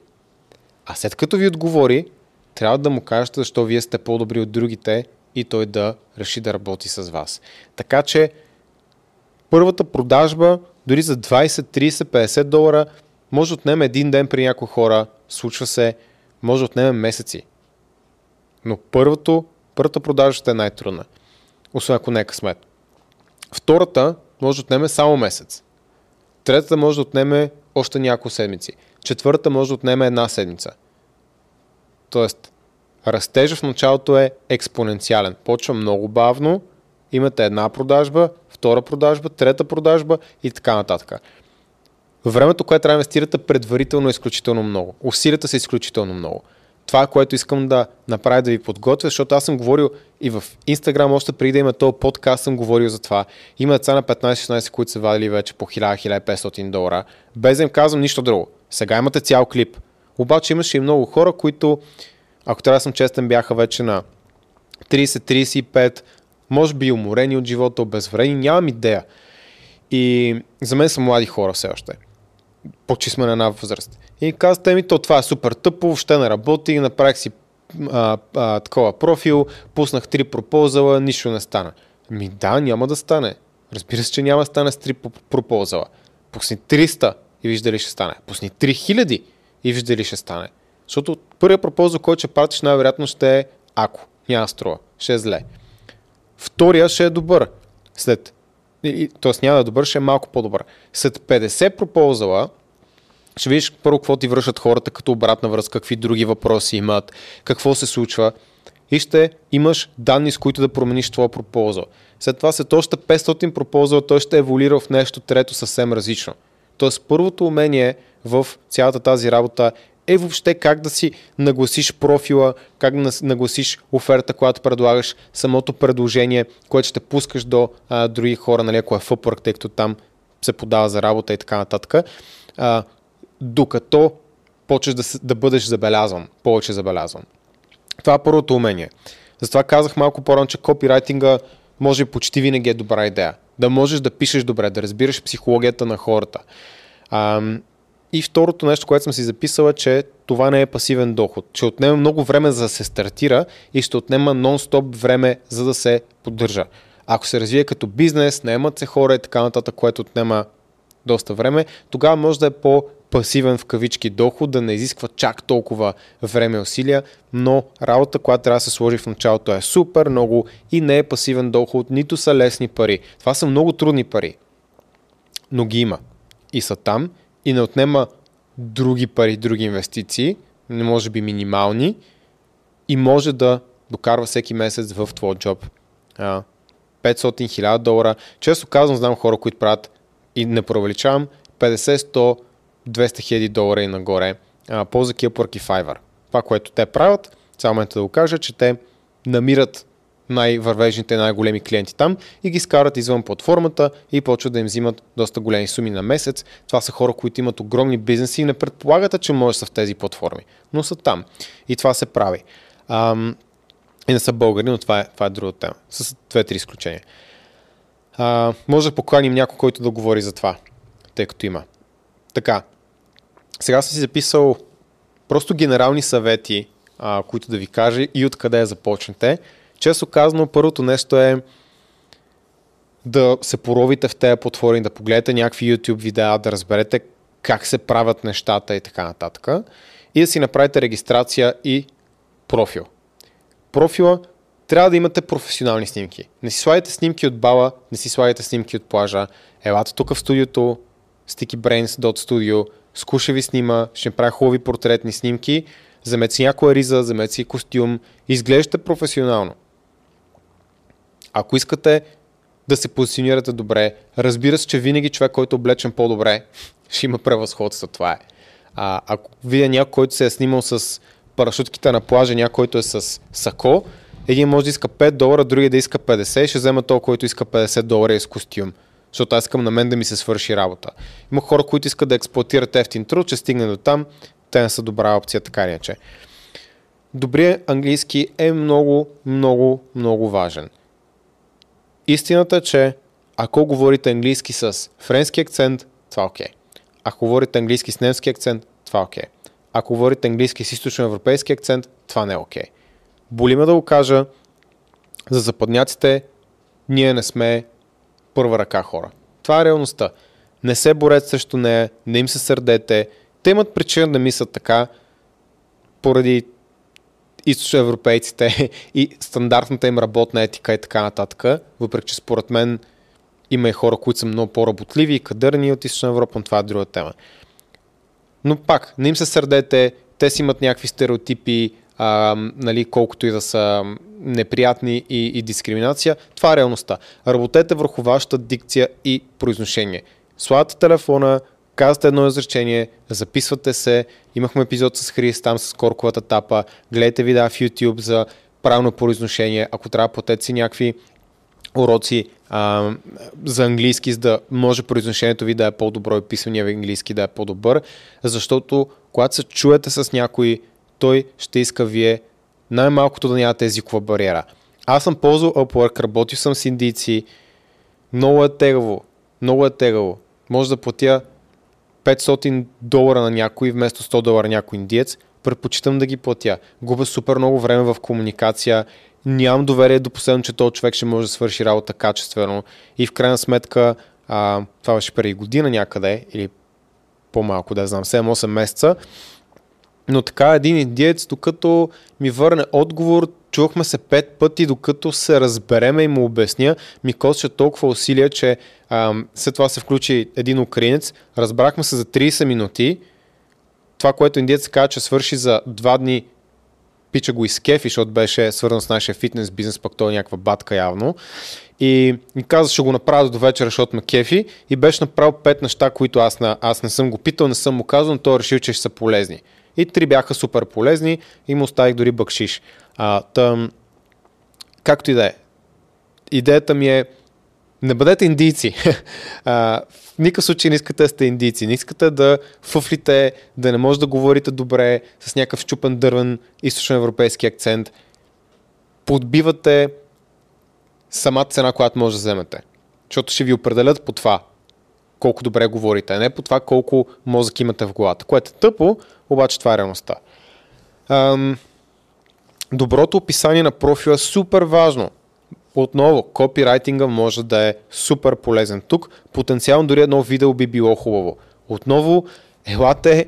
А след като ви отговори, трябва да му кажете защо вие сте по-добри от другите и той да реши да работи с вас. Така че първата продажба, дори за 20, 30, 50 долара, може да отнеме един ден при някои хора, случва се, може да отнеме месеци. Но първото, първата продажа ще е най-трудна. Освен ако не е късмет. Втората може отнеме само месец. Третата може да отнеме още няколко седмици. Четвърта може да отнеме една седмица. Тоест, растежа в началото е експоненциален. Почва много бавно, имате една продажба, втора продажба, трета продажба и така нататък. Времето, което трябва да инвестирате предварително е изключително много. Усилията са изключително много. Това, което искам да направя да ви подготвя, защото аз съм говорил и в Instagram, още преди да има този подкаст, съм говорил за това. Има деца на 15-16, които са вадили вече по 1000-1500 долара, без да им казвам нищо друго. Сега имате цял клип. Обаче имаше и много хора, които, ако трябва да съм честен, бяха вече на 30-35, може би уморени от живота, обезвредени, нямам идея. И за мен са млади хора все още. Почти сме на една възраст. И казвате ми, то това е супер тъпо, въобще не работи, направих си а, а, такова профил, пуснах три пропозала, нищо не стана. Ми да, няма да стане. Разбира се, че няма да стане с три пропозала. Пусни 300 и виж дали ще стане. Пусни 3000 и виж дали ще стане. Защото първият пропозал, който ще пратиш, най-вероятно ще е ако. Няма струва. Ще е зле. Втория ще е добър. След т.е. няма да е добър, ще е малко по-добър. След 50 пропозала, ще видиш първо какво ти връщат хората като обратна връзка, какви други въпроси имат, какво се случва и ще имаш данни, с които да промениш твоя пропозал. След това след още 500 пропозала, той ще еволюира в нещо трето съвсем различно. Тоест първото умение в цялата тази работа е въобще как да си нагласиш профила, как да нагласиш оферта, която предлагаш, самото предложение, което ще пускаш до а, други хора, нали, ако е Upwork, тъй като там се подава за работа и така нататък, а, докато почнеш да, да бъдеш забелязван, повече забелязван. Това е първото умение. Затова казах малко по-рано, че копирайтинга може почти винаги е добра идея. Да можеш да пишеш добре, да разбираш психологията на хората. А, и второто нещо, което съм си записал е, че това не е пасивен доход. Ще отнема много време за да се стартира и ще отнема нон-стоп време за да се поддържа. Ако се развие като бизнес, наемат се хора и така нататък, което отнема доста време, тогава може да е по пасивен в кавички доход, да не изисква чак толкова време и усилия, но работа, която трябва да се сложи в началото е супер много и не е пасивен доход, нито са лесни пари. Това са много трудни пари, но ги има и са там и не отнема други пари, други инвестиции, не може би минимални и може да докарва всеки месец в твой джоб 500-1000 долара. Често казвам, знам хора, които правят и не провеличавам 50-100 200 хиляди долара и нагоре, а, ползвайки Upwork и Fiverr. Това, което те правят, само момента да го кажа, че те намират най-вървежните, най-големи клиенти там и ги скарат извън платформата и почват да им взимат доста големи суми на месец. Това са хора, които имат огромни бизнеси и не предполагат, че може са в тези платформи, но са там. И това се прави. Ам, и не са българи, но това е, това е друга тема. С две-три изключения. А, може да поканим някой, който да говори за това, тъй като има. Така, сега съм си записал просто генерални съвети, а, които да ви кажа и откъде да започнете. Често казано, първото нещо е да се поровите в тези платформи, да погледнете някакви YouTube видеа, да разберете как се правят нещата и така нататък. И да си направите регистрация и профил. Профила трябва да имате професионални снимки. Не си слагайте снимки от бала, не си слагайте снимки от плажа. Елате тук в студиото, stickybrains.studio, скуша ви снима, ще прави хубави портретни снимки, вземете си някоя риза, вземете си костюм, изглеждате професионално. Ако искате да се позиционирате добре, разбира се, че винаги човек, който е облечен по-добре, ще има превъзходство. Това е. А, ако видя някой, който се е снимал с парашутките на плажа, някой, който е с сако, един може да иска 5 долара, другия да иска 50, ще взема този, който иска 50 долара и с костюм защото аз искам на мен да ми се свърши работа. Има хора, които искат да експлуатират ефтин труд, че стигне до там, те не са добра опция, така иначе. Добрият английски е много, много, много важен. Истината е, че ако говорите английски с френски акцент, това е окей. Okay. Ако говорите английски с немски акцент, това е окей. Okay. Ако говорите английски с източноевропейски акцент, това не е окей. Okay. Боли ме да го кажа, за западняците ние не сме първа ръка хора. Това е реалността. Не се борете срещу нея, не им се сърдете. Те имат причина да мислят така, поради източноевропейците и стандартната им работна етика и така нататък. Въпреки, че според мен има и хора, които са много по-работливи и кадърни от източна Европа, но това е друга тема. Но пак, не им се сърдете, те си имат някакви стереотипи, а, нали, колкото и да са неприятни и, и дискриминация. Това е реалността. Работете върху вашата дикция и произношение. Слагате телефона, казвате едно изречение, записвате се. Имахме епизод с Хрис там с корковата тапа. Гледайте видеа в YouTube за правилно произношение. Ако трябва, платете си някакви уроци а, за английски, за да може произношението ви да е по-добро и писания ви английски да е по-добър, защото когато се чуете с някой, той ще иска вие най-малкото да нямате езикова бариера. Аз съм ползвал Upwork, работил съм с индийци, много е тегаво, много е тегаво. Може да платя 500 долара на някой вместо 100 долара някой индиец, предпочитам да ги платя. Губя супер много време в комуникация, нямам доверие до последно, че този човек ще може да свърши работа качествено и в крайна сметка а, това беше преди година някъде или по-малко, да знам, 7-8 месеца, но така един индиец, докато ми върне отговор, чухме се пет пъти, докато се разбереме и му обясня, ми костваше толкова усилия, че ам, след това се включи един украинец, разбрахме се за 30 минути, това, което индиец каза, че свърши за два дни пича го изкефи, защото беше свързан с нашия фитнес бизнес, пък той е някаква батка явно. И ми каза, ще го направя до вечера, защото ме кефи. И беше направил пет неща, които аз, на, аз не съм го питал, не съм му казал, но той е решил, че ще са полезни. И три бяха супер полезни и му оставих дори бъкшиш. А, тъм, както и да е. Идеята ми е, не бъдете индийци. а, в никакъв случай не искате да сте индийци. Не искате да фъфлите, да не може да говорите добре с някакъв чупен дървен източноевропейски акцент. Подбивате самата цена, която може да вземете. Защото ще ви определят по това колко добре говорите, а не по това колко мозък имате в главата. Което е тъпо, обаче това е реалността. Ам, доброто описание на профила е супер важно. Отново, копирайтинга може да е супер полезен тук. Потенциално дори едно видео би било хубаво. Отново, елате,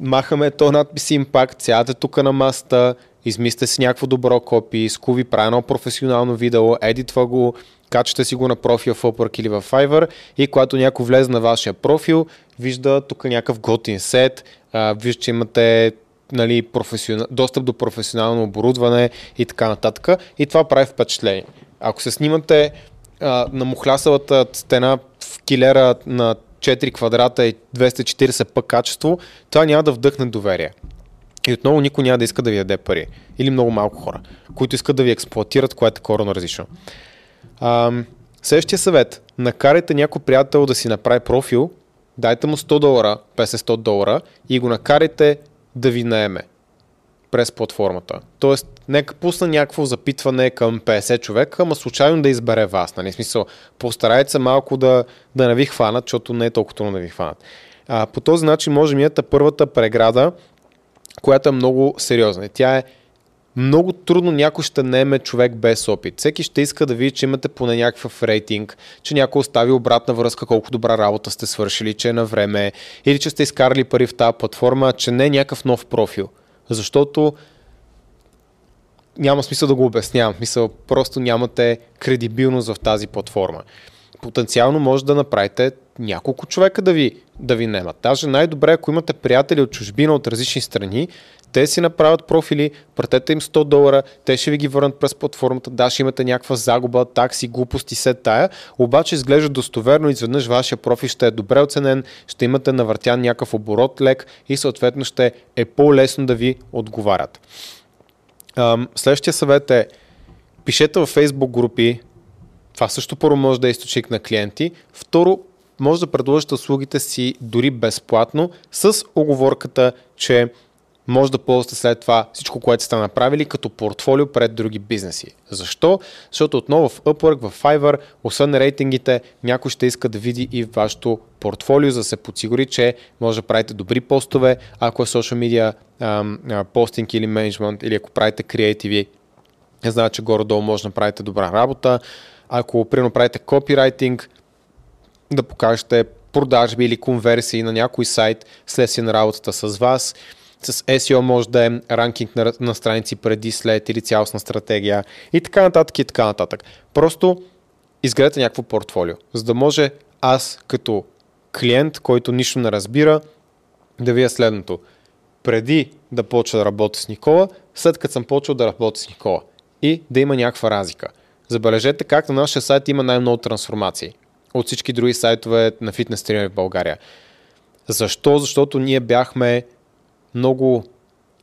махаме то надпис импакт, сядате тук на маста, измислите си някакво добро копи, скуви, прави едно професионално видео, едитва го, качате си го на профил в Upwork или в Fiverr и когато някой влезе на вашия профил, вижда тук някакъв готин сет, вижда, че имате нали, професионал, достъп до професионално оборудване и така нататък. И това прави впечатление. Ако се снимате а, на мухлясалата стена в килера на 4 квадрата и 240 пък качество, това няма да вдъхне доверие. И отново никой няма да иска да ви даде пари. Или много малко хора, които искат да ви експлуатират, което е коренно различно. А, следващия съвет. Накарайте някой приятел да си направи профил, дайте му 100 долара, 50-100 долара и го накарайте да ви наеме през платформата. Тоест, нека пусна някакво запитване към 50 човека, ама случайно да избере вас. Нали? Смисъл, постарайте се малко да, да не ви хванат, защото не е толкова трудно да ви хванат. А, по този начин може да първата преграда, която е много сериозна. Тя е много трудно някой ще наеме човек без опит. Всеки ще иска да види, че имате поне някакъв рейтинг, че някой остави обратна връзка колко добра работа сте свършили, че е на време, или че сте изкарали пари в тази платформа, че не е някакъв нов профил. Защото няма смисъл да го обяснявам. Мисъл, просто нямате кредибилност в тази платформа. Потенциално може да направите няколко човека да ви, да ви немат. Даже най-добре, ако имате приятели от чужбина, от различни страни, те си направят профили, пратете им 100 долара, те ще ви ги върнат през платформата, да, ще имате някаква загуба, такси, глупости, се тая, обаче изглежда достоверно, изведнъж вашия профил ще е добре оценен, ще имате навъртян някакъв оборот лек и съответно ще е по-лесно да ви отговарят. Следващия съвет е пишете във Facebook групи, това също първо може да е източник на клиенти. Второ, може да предложите услугите си дори безплатно с оговорката, че може да ползвате след това всичко, което сте направили като портфолио пред други бизнеси. Защо? Защото отново в Upwork, в Fiverr, освен рейтингите, някой ще иска да види и вашето портфолио, за да се подсигури, че може да правите добри постове, ако е social media постинг или менеджмент, или ако правите креативи, знаят, че горе-долу може да направите добра работа. Ако, примерно, правите копирайтинг, да покажете продажби или конверсии на някой сайт, следствие на работата с вас. С SEO може да е ранкинг на, на страници преди, след или цялостна стратегия и така нататък и така нататък. Просто изградете някакво портфолио, за да може аз като клиент, който нищо не разбира, да вия следното. Преди да почва да работя с Никола, след като съм почвал да работя с Никола и да има някаква разлика. Забележете как на нашия сайт има най-много трансформации от всички други сайтове на фитнес тренери в България. Защо? Защото ние бяхме много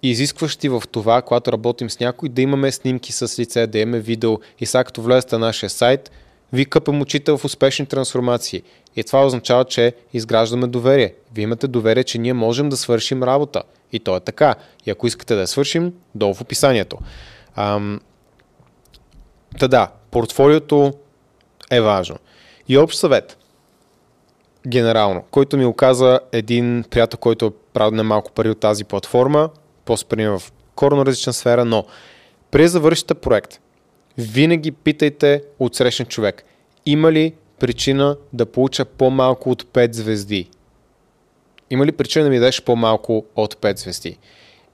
изискващи в това, когато работим с някой, да имаме снимки с лице, да имаме видео и сега като влезете на нашия сайт, ви къпем очите в успешни трансформации. И това означава, че изграждаме доверие. Вие имате доверие, че ние можем да свършим работа. И то е така. И ако искате да я свършим, долу в описанието. Ам... Та да, портфолиото е важно. И общ съвет, генерално, който ми оказа един приятел, който е правил немалко пари от тази платформа, по-спрямо в корно различна сфера, но преди завършите проект, винаги питайте от срещен човек, има ли причина да получа по-малко от 5 звезди? Има ли причина да ми дадеш по-малко от 5 звезди?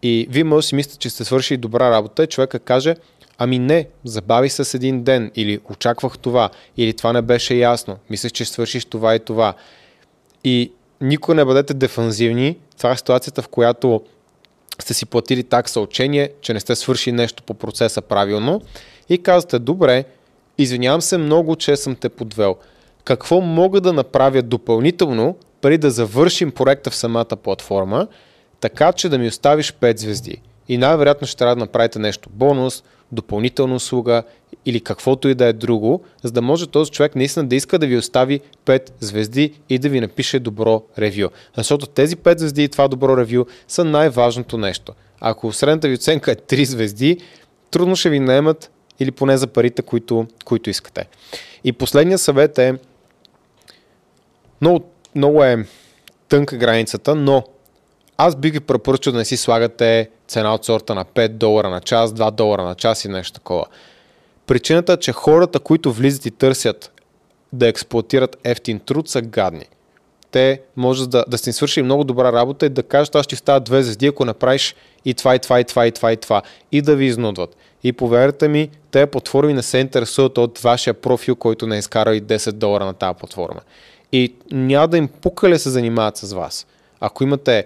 И вие може да си мислите, че сте свършили добра работа и човека каже, ами не, забави се с един ден или очаквах това, или това не беше ясно, мислех, че свършиш това и това. И никога не бъдете дефанзивни. Това е ситуацията, в която сте си платили такса учение, че не сте свършили нещо по процеса правилно и казвате, добре, извинявам се много, че съм те подвел. Какво мога да направя допълнително, преди да завършим проекта в самата платформа, така че да ми оставиш 5 звезди. И най-вероятно ще трябва да направите нещо бонус, допълнителна услуга или каквото и да е друго, за да може този човек наистина да иска да ви остави 5 звезди и да ви напише добро ревю. Защото тези 5 звезди и това добро ревю са най-важното нещо. Ако средната ви оценка е 3 звезди, трудно ще ви наемат или поне за парите, които, които искате. И последният съвет е много, много е тънка границата, но аз бих ви препоръчал да не си слагате цена от сорта на 5 долара на час, 2 долара на час и нещо такова. Причината че хората, които влизат и търсят да експлуатират ефтин труд, са гадни. Те може да, да сте свършили много добра работа и да кажат, аз ще става две звезди, ако направиш и това, и това, и това, и това, и това. И да ви изнудват. И повярвайте ми, те платформи не се интересуват от вашия профил, който не е изкарал и 10 долара на тази платформа. И няма да им пука ли се занимават с вас. Ако имате,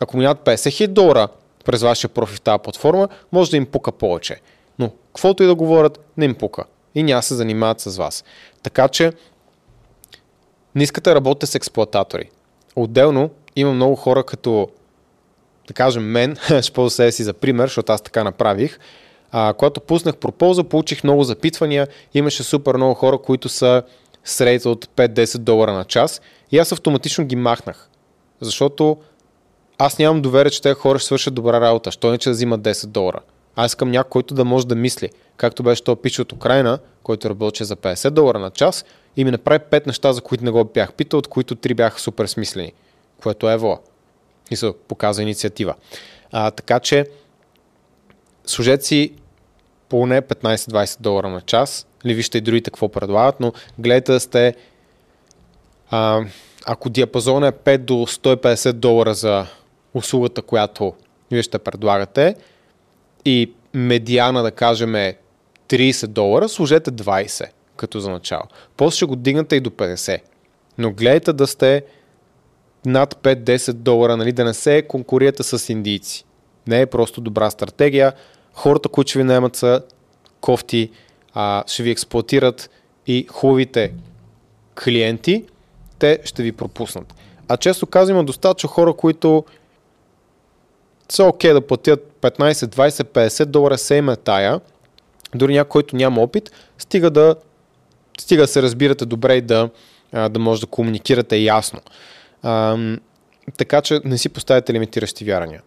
ако минат 50 000 долара през вашия профил в тази платформа, може да им пука повече. Но, каквото и да говорят, не им пука. И няма се занимават с вас. Така че, не искате да работите с експлуататори. Отделно, има много хора като, да кажем, мен, ще ползвам себе си за пример, защото аз така направих. А, когато пуснах пропоза, получих много запитвания, имаше супер много хора, които са средите от 5-10 долара на час и аз автоматично ги махнах. Защото аз нямам доверие, че тези хора ще свършат добра работа. Що не че да взимат 10 долара? Аз искам някой, който да може да мисли. Както беше този пич от Украина, който работеше за 50 долара на час и ми направи 5 неща, за които не го бях питал, от които 3 бяха супер смислени. Което е ево. И се показва инициатива. А, така че, служете си поне 15-20 долара на час, или вижте и другите какво предлагат, но гледайте да сте а, ако диапазон е 5 до 150 долара за услугата, която вие ще предлагате и медиана да кажем е 30 долара, служете 20 като за начало. После ще го дигнете и до 50. Но гледайте да сте над 5-10 долара, нали, да не се конкурирате с индийци. Не е просто добра стратегия. Хората, които ще ви наемат са кофти, а, ще ви експлуатират и хубавите клиенти, те ще ви пропуснат. А често казвам, има достатъчно хора, които са окей okay да платят 15, 20, 50 долара, се има тая, дори някой, който няма опит, стига да, стига да се разбирате добре и да, да може да комуникирате ясно. А, така че не си поставяте лимитиращи вярания.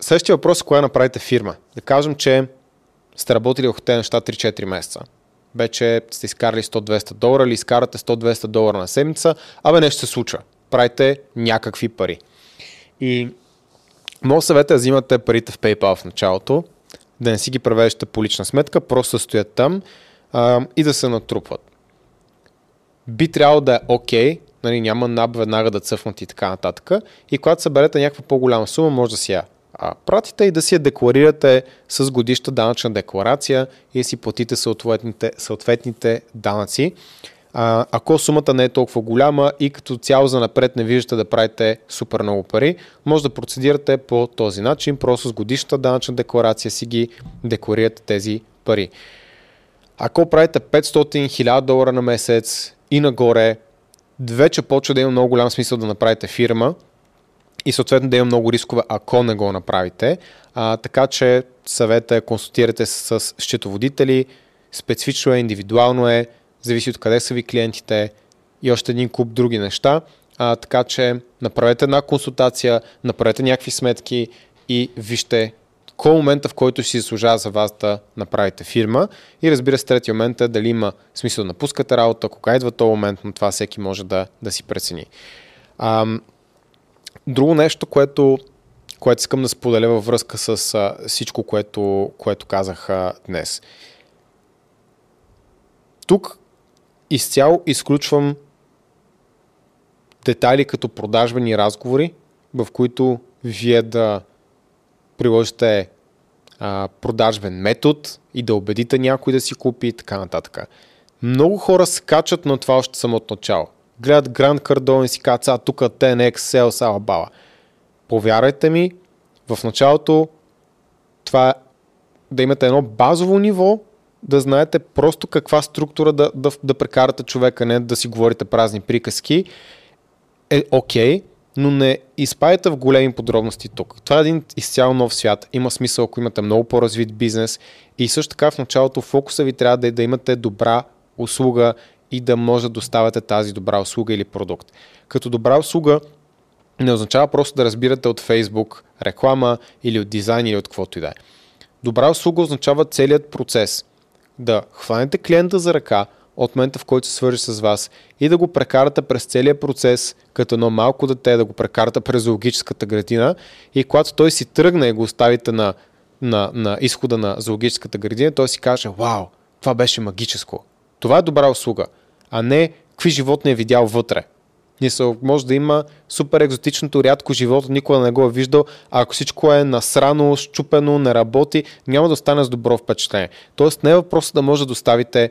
Следващия въпрос е кога направите фирма. Да кажем, че сте работили върху тези неща 3-4 месеца. Вече сте изкарали 100-200 долара или изкарате 100-200 долара на седмица, абе нещо се случва. Правите някакви пари. И моят съвет е да взимате парите в PayPal в началото, да не си ги превеждате по лична сметка, просто стоят там а, и да се натрупват. Би трябвало да е окей, okay, нали, няма наб веднага да цъфнат и така нататък. И когато съберете някаква по-голяма сума, може да си я а, пратите и да си я декларирате с годишна данъчна декларация и си платите съответните, съответните данъци. А, ако сумата не е толкова голяма и като цяло за напред не виждате да правите супер много пари, може да процедирате по този начин, просто с годишната данъчна декларация си ги декларирате тези пари. Ако правите 500-1000 долара на месец и нагоре, вече почва да има много голям смисъл да направите фирма, и съответно да има много рискове, ако не го направите. А, така че съвета е консултирате с, с счетоводители, специфично е, индивидуално е, зависи от къде са ви клиентите и още един куп други неща. А, така че направете една консултация, направете някакви сметки и вижте кой е момента, в който си заслужава за вас да направите фирма. И разбира се, третия момент е дали има смисъл да напускате работа, кога идва този момент, но това всеки може да, да си прецени. Ам, Друго нещо, което, което искам да споделя във връзка с а, всичко, което, което казах а, днес. Тук изцяло изключвам детайли като продажбени разговори, в които вие да приложите а, продажбен метод и да убедите някой да си купи и така нататък. Много хора скачат на това още самото начало гледат Гранд Кардон и си казват, а тук TNX, Sales, Alabama. повярвайте ми, в началото това е да имате едно базово ниво, да знаете просто каква структура да, да, да прекарате човека, не да си говорите празни приказки, е окей, okay, но не изпадайте в големи подробности тук. Това е един изцяло нов свят. Има смисъл, ако имате много по-развит бизнес и също така в началото фокуса ви трябва да е да имате добра услуга и да може да доставяте тази добра услуга или продукт. Като добра услуга не означава просто да разбирате от Facebook реклама или от дизайн или от каквото и да е. Добра услуга означава целият процес. Да хванете клиента за ръка от момента в който се свържи с вас и да го прекарате през целият процес, като едно малко дете, да го прекарате през зоологическата градина и когато той си тръгне и го оставите на, на, на изхода на зоологическата градина, той си каже, вау, това беше магическо. Това е добра услуга, а не какви животни е видял вътре. Мисъл, може да има супер екзотичното рядко живото, никога не го е виждал, а ако всичко е насрано, щупено, не работи, няма да остане с добро впечатление. Тоест не е въпросът да може да доставите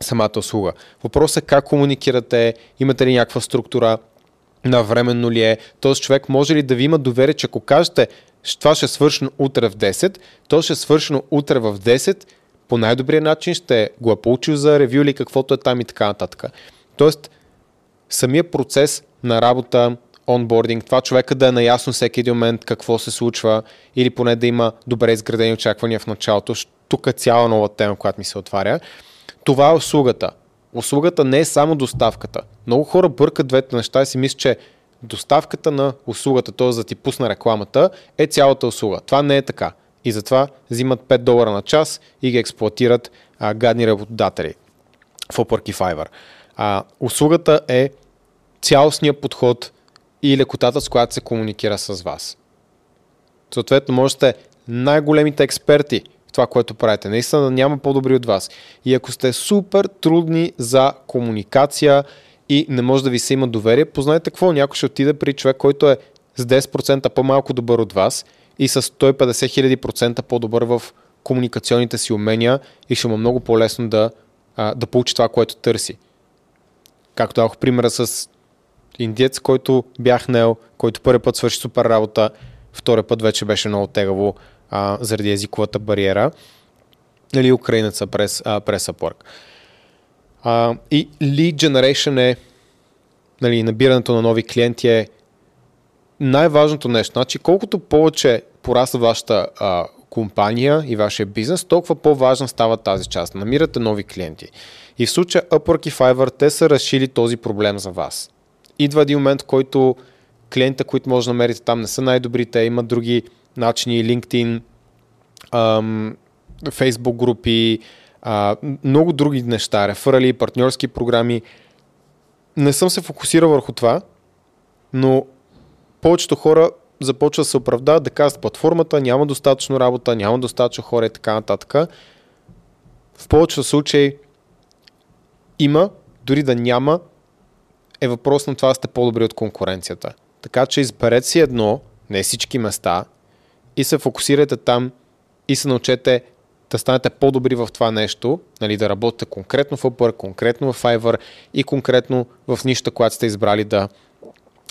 самата услуга. Въпросът е как комуникирате, имате ли някаква структура, навременно ли е, т.е. човек може ли да ви има доверие, че ако кажете това ще е свършено утре в 10, то ще е свършено утре в 10, по най-добрия начин ще го е получил за ревю или каквото е там и така нататък. Тоест, самия процес на работа, онбординг, това човека да е наясно всеки един момент какво се случва или поне да има добре изградени очаквания в началото. Тук е цяла нова тема, която ми се отваря. Това е услугата. Услугата не е само доставката. Много хора бъркат двете неща и си мислят, че доставката на услугата, т.е. да ти пусна рекламата, е цялата услуга. Това не е така. И затова взимат 5 долара на час и ги експлуатират а, гадни работодатели в Upwork и Fiverr. А, услугата е цялостният подход и лекотата, с която се комуникира с вас. Съответно, може да сте най-големите експерти в това, което правите. Наистина няма по-добри от вас. И ако сте супер трудни за комуникация и не може да ви се има доверие, познайте какво. Някой ще отиде при човек, който е с 10% по-малко добър от вас и с 150 хиляди процента по-добър в комуникационните си умения и ще му е много по-лесно да, да получи това, което търси. Както дадох примера с индиец, който бях нел, който първи път свърши супер работа, втори път вече беше много тегаво а, заради езиковата бариера. Или украинеца през, а, през Upwork. А, и lead generation е нали, набирането на нови клиенти е най-важното нещо. Значи, колкото повече пораства вашата а, компания и вашия бизнес, толкова по-важна става тази част. Намирате нови клиенти. И в случая Upwork и Fiverr, те са решили този проблем за вас. Идва един момент, в който клиентите, които може да намерите там, не са най-добрите, имат други начини, LinkedIn, ам, Facebook групи, а, много други неща, реферали, партньорски програми. Не съм се фокусирал върху това, но повечето хора започват да се оправдават, да казват платформата няма достатъчно работа, няма достатъчно хора и така нататък. В повечето случаи има, дори да няма, е въпрос на това да сте по-добри от конкуренцията. Така че изберете си едно, не всички места, и се фокусирайте там и се научете да станете по-добри в това нещо, нали, да работите конкретно в Upwork, конкретно в Fiverr и конкретно в нищо, което сте избрали да,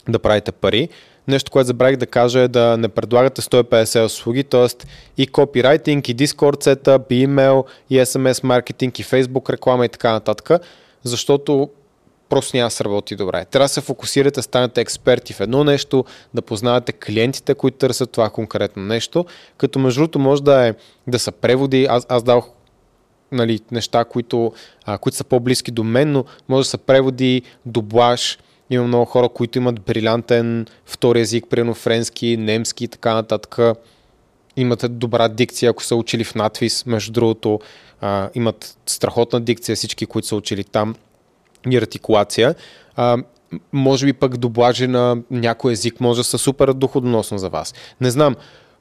да правите пари. Нещо, което забравих да кажа е да не предлагате 150 услуги, т.е. и копирайтинг, и Discord setup, и email, и SMS маркетинг, и Facebook реклама и така нататък, защото просто няма да работи добре. Трябва да се фокусирате, станете експерти в едно нещо, да познавате клиентите, които търсят това конкретно нещо, като между другото може да, е, да са преводи. Аз, аз дал нали, неща, които, а, които са по-близки до мен, но може да са преводи, дублаж. Има много хора, които имат брилянтен втори език, примерно френски, немски и така нататък. Имате добра дикция, ако са учили в надвис, между другото. А, имат страхотна дикция всички, които са учили там и артикулация. А, може би пък доблажи на някой език може да са супер доходоносно за вас. Не знам,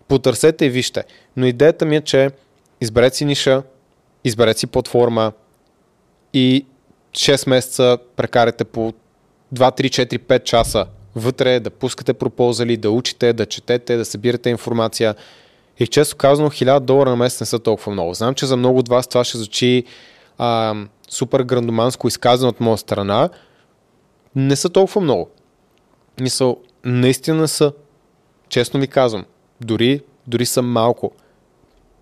потърсете и вижте. Но идеята ми е, че изберете си ниша, изберете си платформа и 6 месеца прекарате по 2, 3, 4, 5 часа вътре, да пускате пропозали, да учите, да четете, да събирате информация. И често казано, 1000 долара на месец не са толкова много. Знам, че за много от вас това ще звучи а, супер грандоманско изказано от моя страна, не са толкова много. Мисъл, наистина са. честно ви казвам, дори, дори съм малко.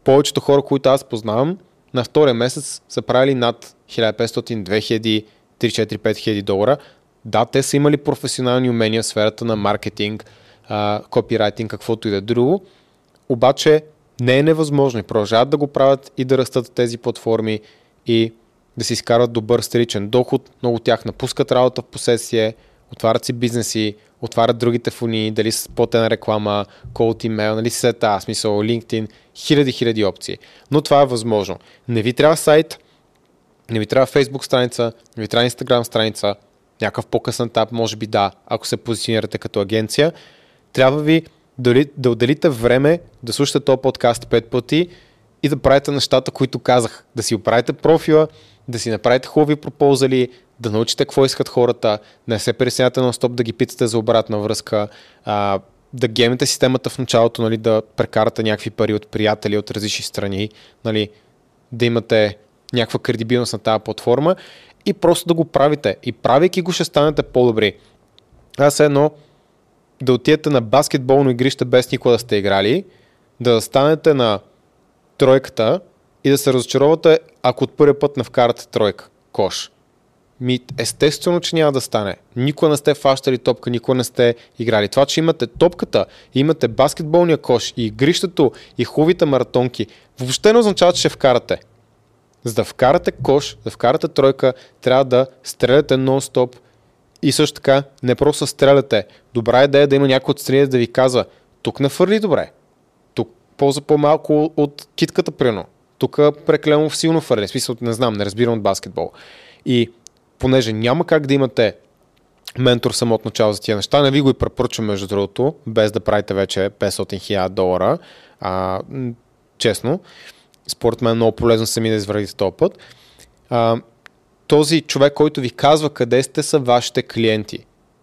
Повечето хора, които аз познавам, на втория месец са правили над 1500, 2000, 3, 4, 5 хиляди долара. Да, те са имали професионални умения в сферата на маркетинг, копирайтинг, каквото и да е друго, обаче не е невъзможно продължават да го правят и да растат тези платформи и да си изкарват добър стеричен доход. Много тях напускат работа в посесие, отварят си бизнеси, отварят другите фони, дали с платена реклама, cold email, нали си тази смисъл, LinkedIn, хиляди, хиляди опции. Но това е възможно. Не ви трябва сайт, не ви трябва Facebook страница, не ви трябва Instagram страница, някакъв по-късен етап, може би да, ако се позиционирате като агенция. Трябва ви дали, да отделите време да слушате този подкаст пет пъти и да правите нещата, които казах. Да си оправите профила, да си направите хубави пропозали, да научите какво искат хората, не се пресняте на стоп да ги питате за обратна връзка, а, да гемите системата в началото, нали, да прекарате някакви пари от приятели от различни страни, нали, да имате някаква кредибилност на тази платформа и просто да го правите. И правейки го ще станете по-добри. Аз едно да отидете на баскетболно игрище без никога да сте играли, да станете на тройката и да се разочаровате, ако от първия път не вкарате тройка, кош. Ми, естествено, че няма да стане. Никога не сте фащали топка, никога не сте играли. Това, че имате топката, имате баскетболния кош и игрището и хубавите маратонки, въобще не означава, че ще вкарате. За да вкарате кош, да вкарате тройка, трябва да стреляте нон-стоп и също така не просто стреляте. Добра идея е да има някой от страните да ви казва, тук не фърли добре, тук полза по-малко от китката, прино. Тук прекалено силно фърли. Смисъл, не знам, не разбирам от баскетбол. И понеже няма как да имате ментор само от начало за тия неща, не ви го и препоръчвам между другото, без да правите вече 500 000 долара, а, честно. Според мен е много полезно сами да извървите този път. А, този човек, който ви казва къде сте са вашите клиенти.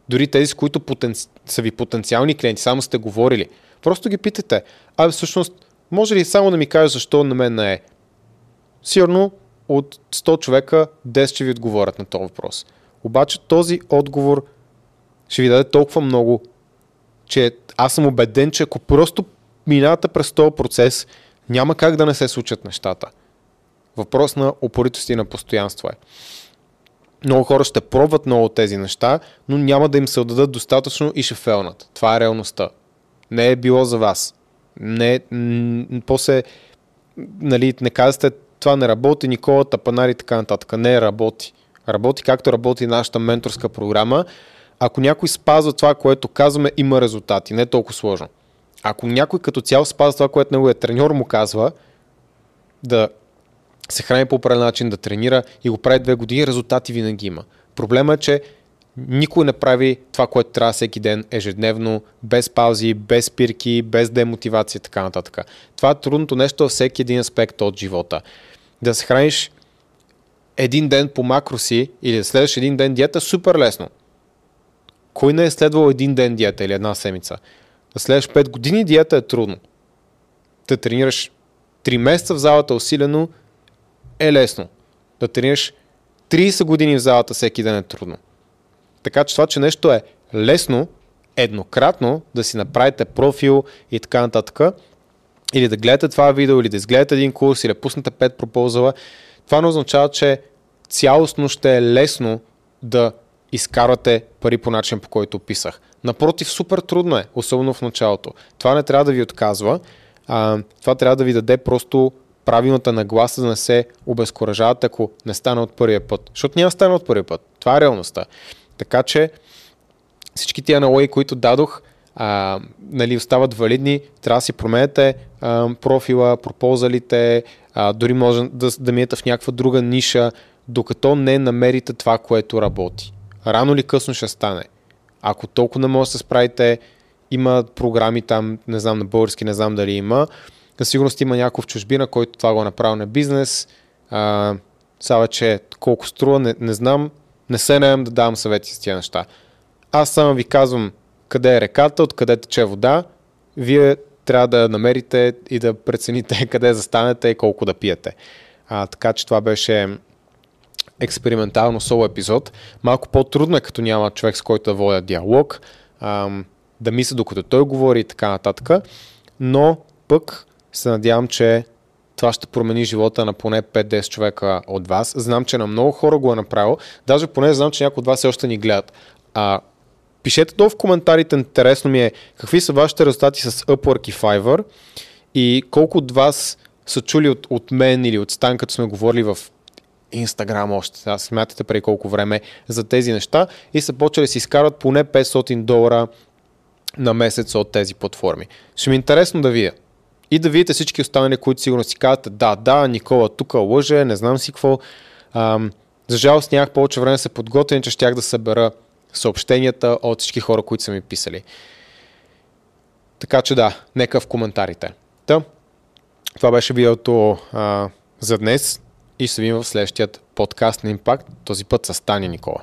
Дори тези, които потен... са ви потенциални клиенти, само сте говорили. Просто ги питате. Абе, всъщност, може ли само да ми кажеш защо на мен не е? Сигурно от 100 човека 10 ще ви отговорят на този въпрос. Обаче този отговор ще ви даде толкова много, че аз съм убеден, че ако просто минавате през този процес, няма как да не се случат нещата. Въпрос на упоритост и на постоянство е. Много хора ще пробват много от тези неща, но няма да им се отдадат достатъчно и ще фелнат. Това е реалността. Не е било за вас. Не, м- после, нали, не казвате, това не работи, Никола, тапанари и така нататък. Не работи. Работи както работи нашата менторска програма. Ако някой спазва това, което казваме, има резултати. Не е толкова сложно. Ако някой като цяло спазва това, което неговият треньор му казва, да се храни по определен начин, да тренира и го прави две години, резултати винаги има. Проблема е, че никой не прави това, което трябва всеки ден, ежедневно, без паузи, без спирки, без демотивация и така нататък. Това е трудното нещо във всеки един аспект от живота. Да се храниш един ден по макроси или да следваш един ден диета, супер лесно. Кой не е следвал един ден диета или една седмица? Да следваш 5 години диета е трудно. Да тренираш 3 месеца в залата усилено е лесно. Да тренираш 30 години в залата всеки ден е трудно. Така че това, че нещо е лесно, еднократно да си направите профил и така нататък, или да гледате това видео, или да изгледате един курс, или да пуснете 5 пропозала, това не означава, че цялостно ще е лесно да изкарвате пари по начин, по който описах. Напротив, супер трудно е, особено в началото. Това не трябва да ви отказва, а, това трябва да ви даде просто правилната нагласа, да не се обезкуражавате, ако не стане от първия път. Защото няма стане от първия път. Това е реалността. Така че всички тия аналогии, които дадох, а, нали, остават валидни, трябва да си променете а, профила, пропозалите, а, дори може да, да минете в някаква друга ниша, докато не намерите това, което работи. Рано или късно ще стане. Ако толкова не може да се справите, има програми там, не знам на български, не знам дали има, на сигурност има някой в чужбина, който това го е направил на бизнес. А, сега че колко струва, не, не знам, не се наем да давам съвети с тия неща. Аз само ви казвам къде е реката, откъде тече вода. Вие трябва да намерите и да прецените къде застанете и колко да пиете. А, така че това беше експериментално соло епизод. Малко по-трудно е, като няма човек с който да водя диалог. А, да мисля докато той говори и така нататък, но пък се надявам, че това ще промени живота на поне 5-10 човека от вас. Знам, че на много хора го е направил. Даже поне знам, че някои от вас все още ни гледат. А, пишете долу в коментарите, интересно ми е какви са вашите резултати с Upwork и Fiverr и колко от вас са чули от, от мен или от Стан, като сме говорили в Инстаграм още, сега смятате преди колко време за тези неща и са почали да си изкарват поне 500 долара на месец от тези платформи. Ще ми е интересно да вие. И да видите всички останали, които сигурно си казвате, да, да, Никола тук лъже, не знам си какво. Ам, за жалост нямах повече време се подготвя, че щях да събера съобщенията от всички хора, които са ми писали. Така че да, нека в коментарите. Та, това беше видеото а, за днес и се видим в следващият подкаст на Impact, този път с Таня Никола.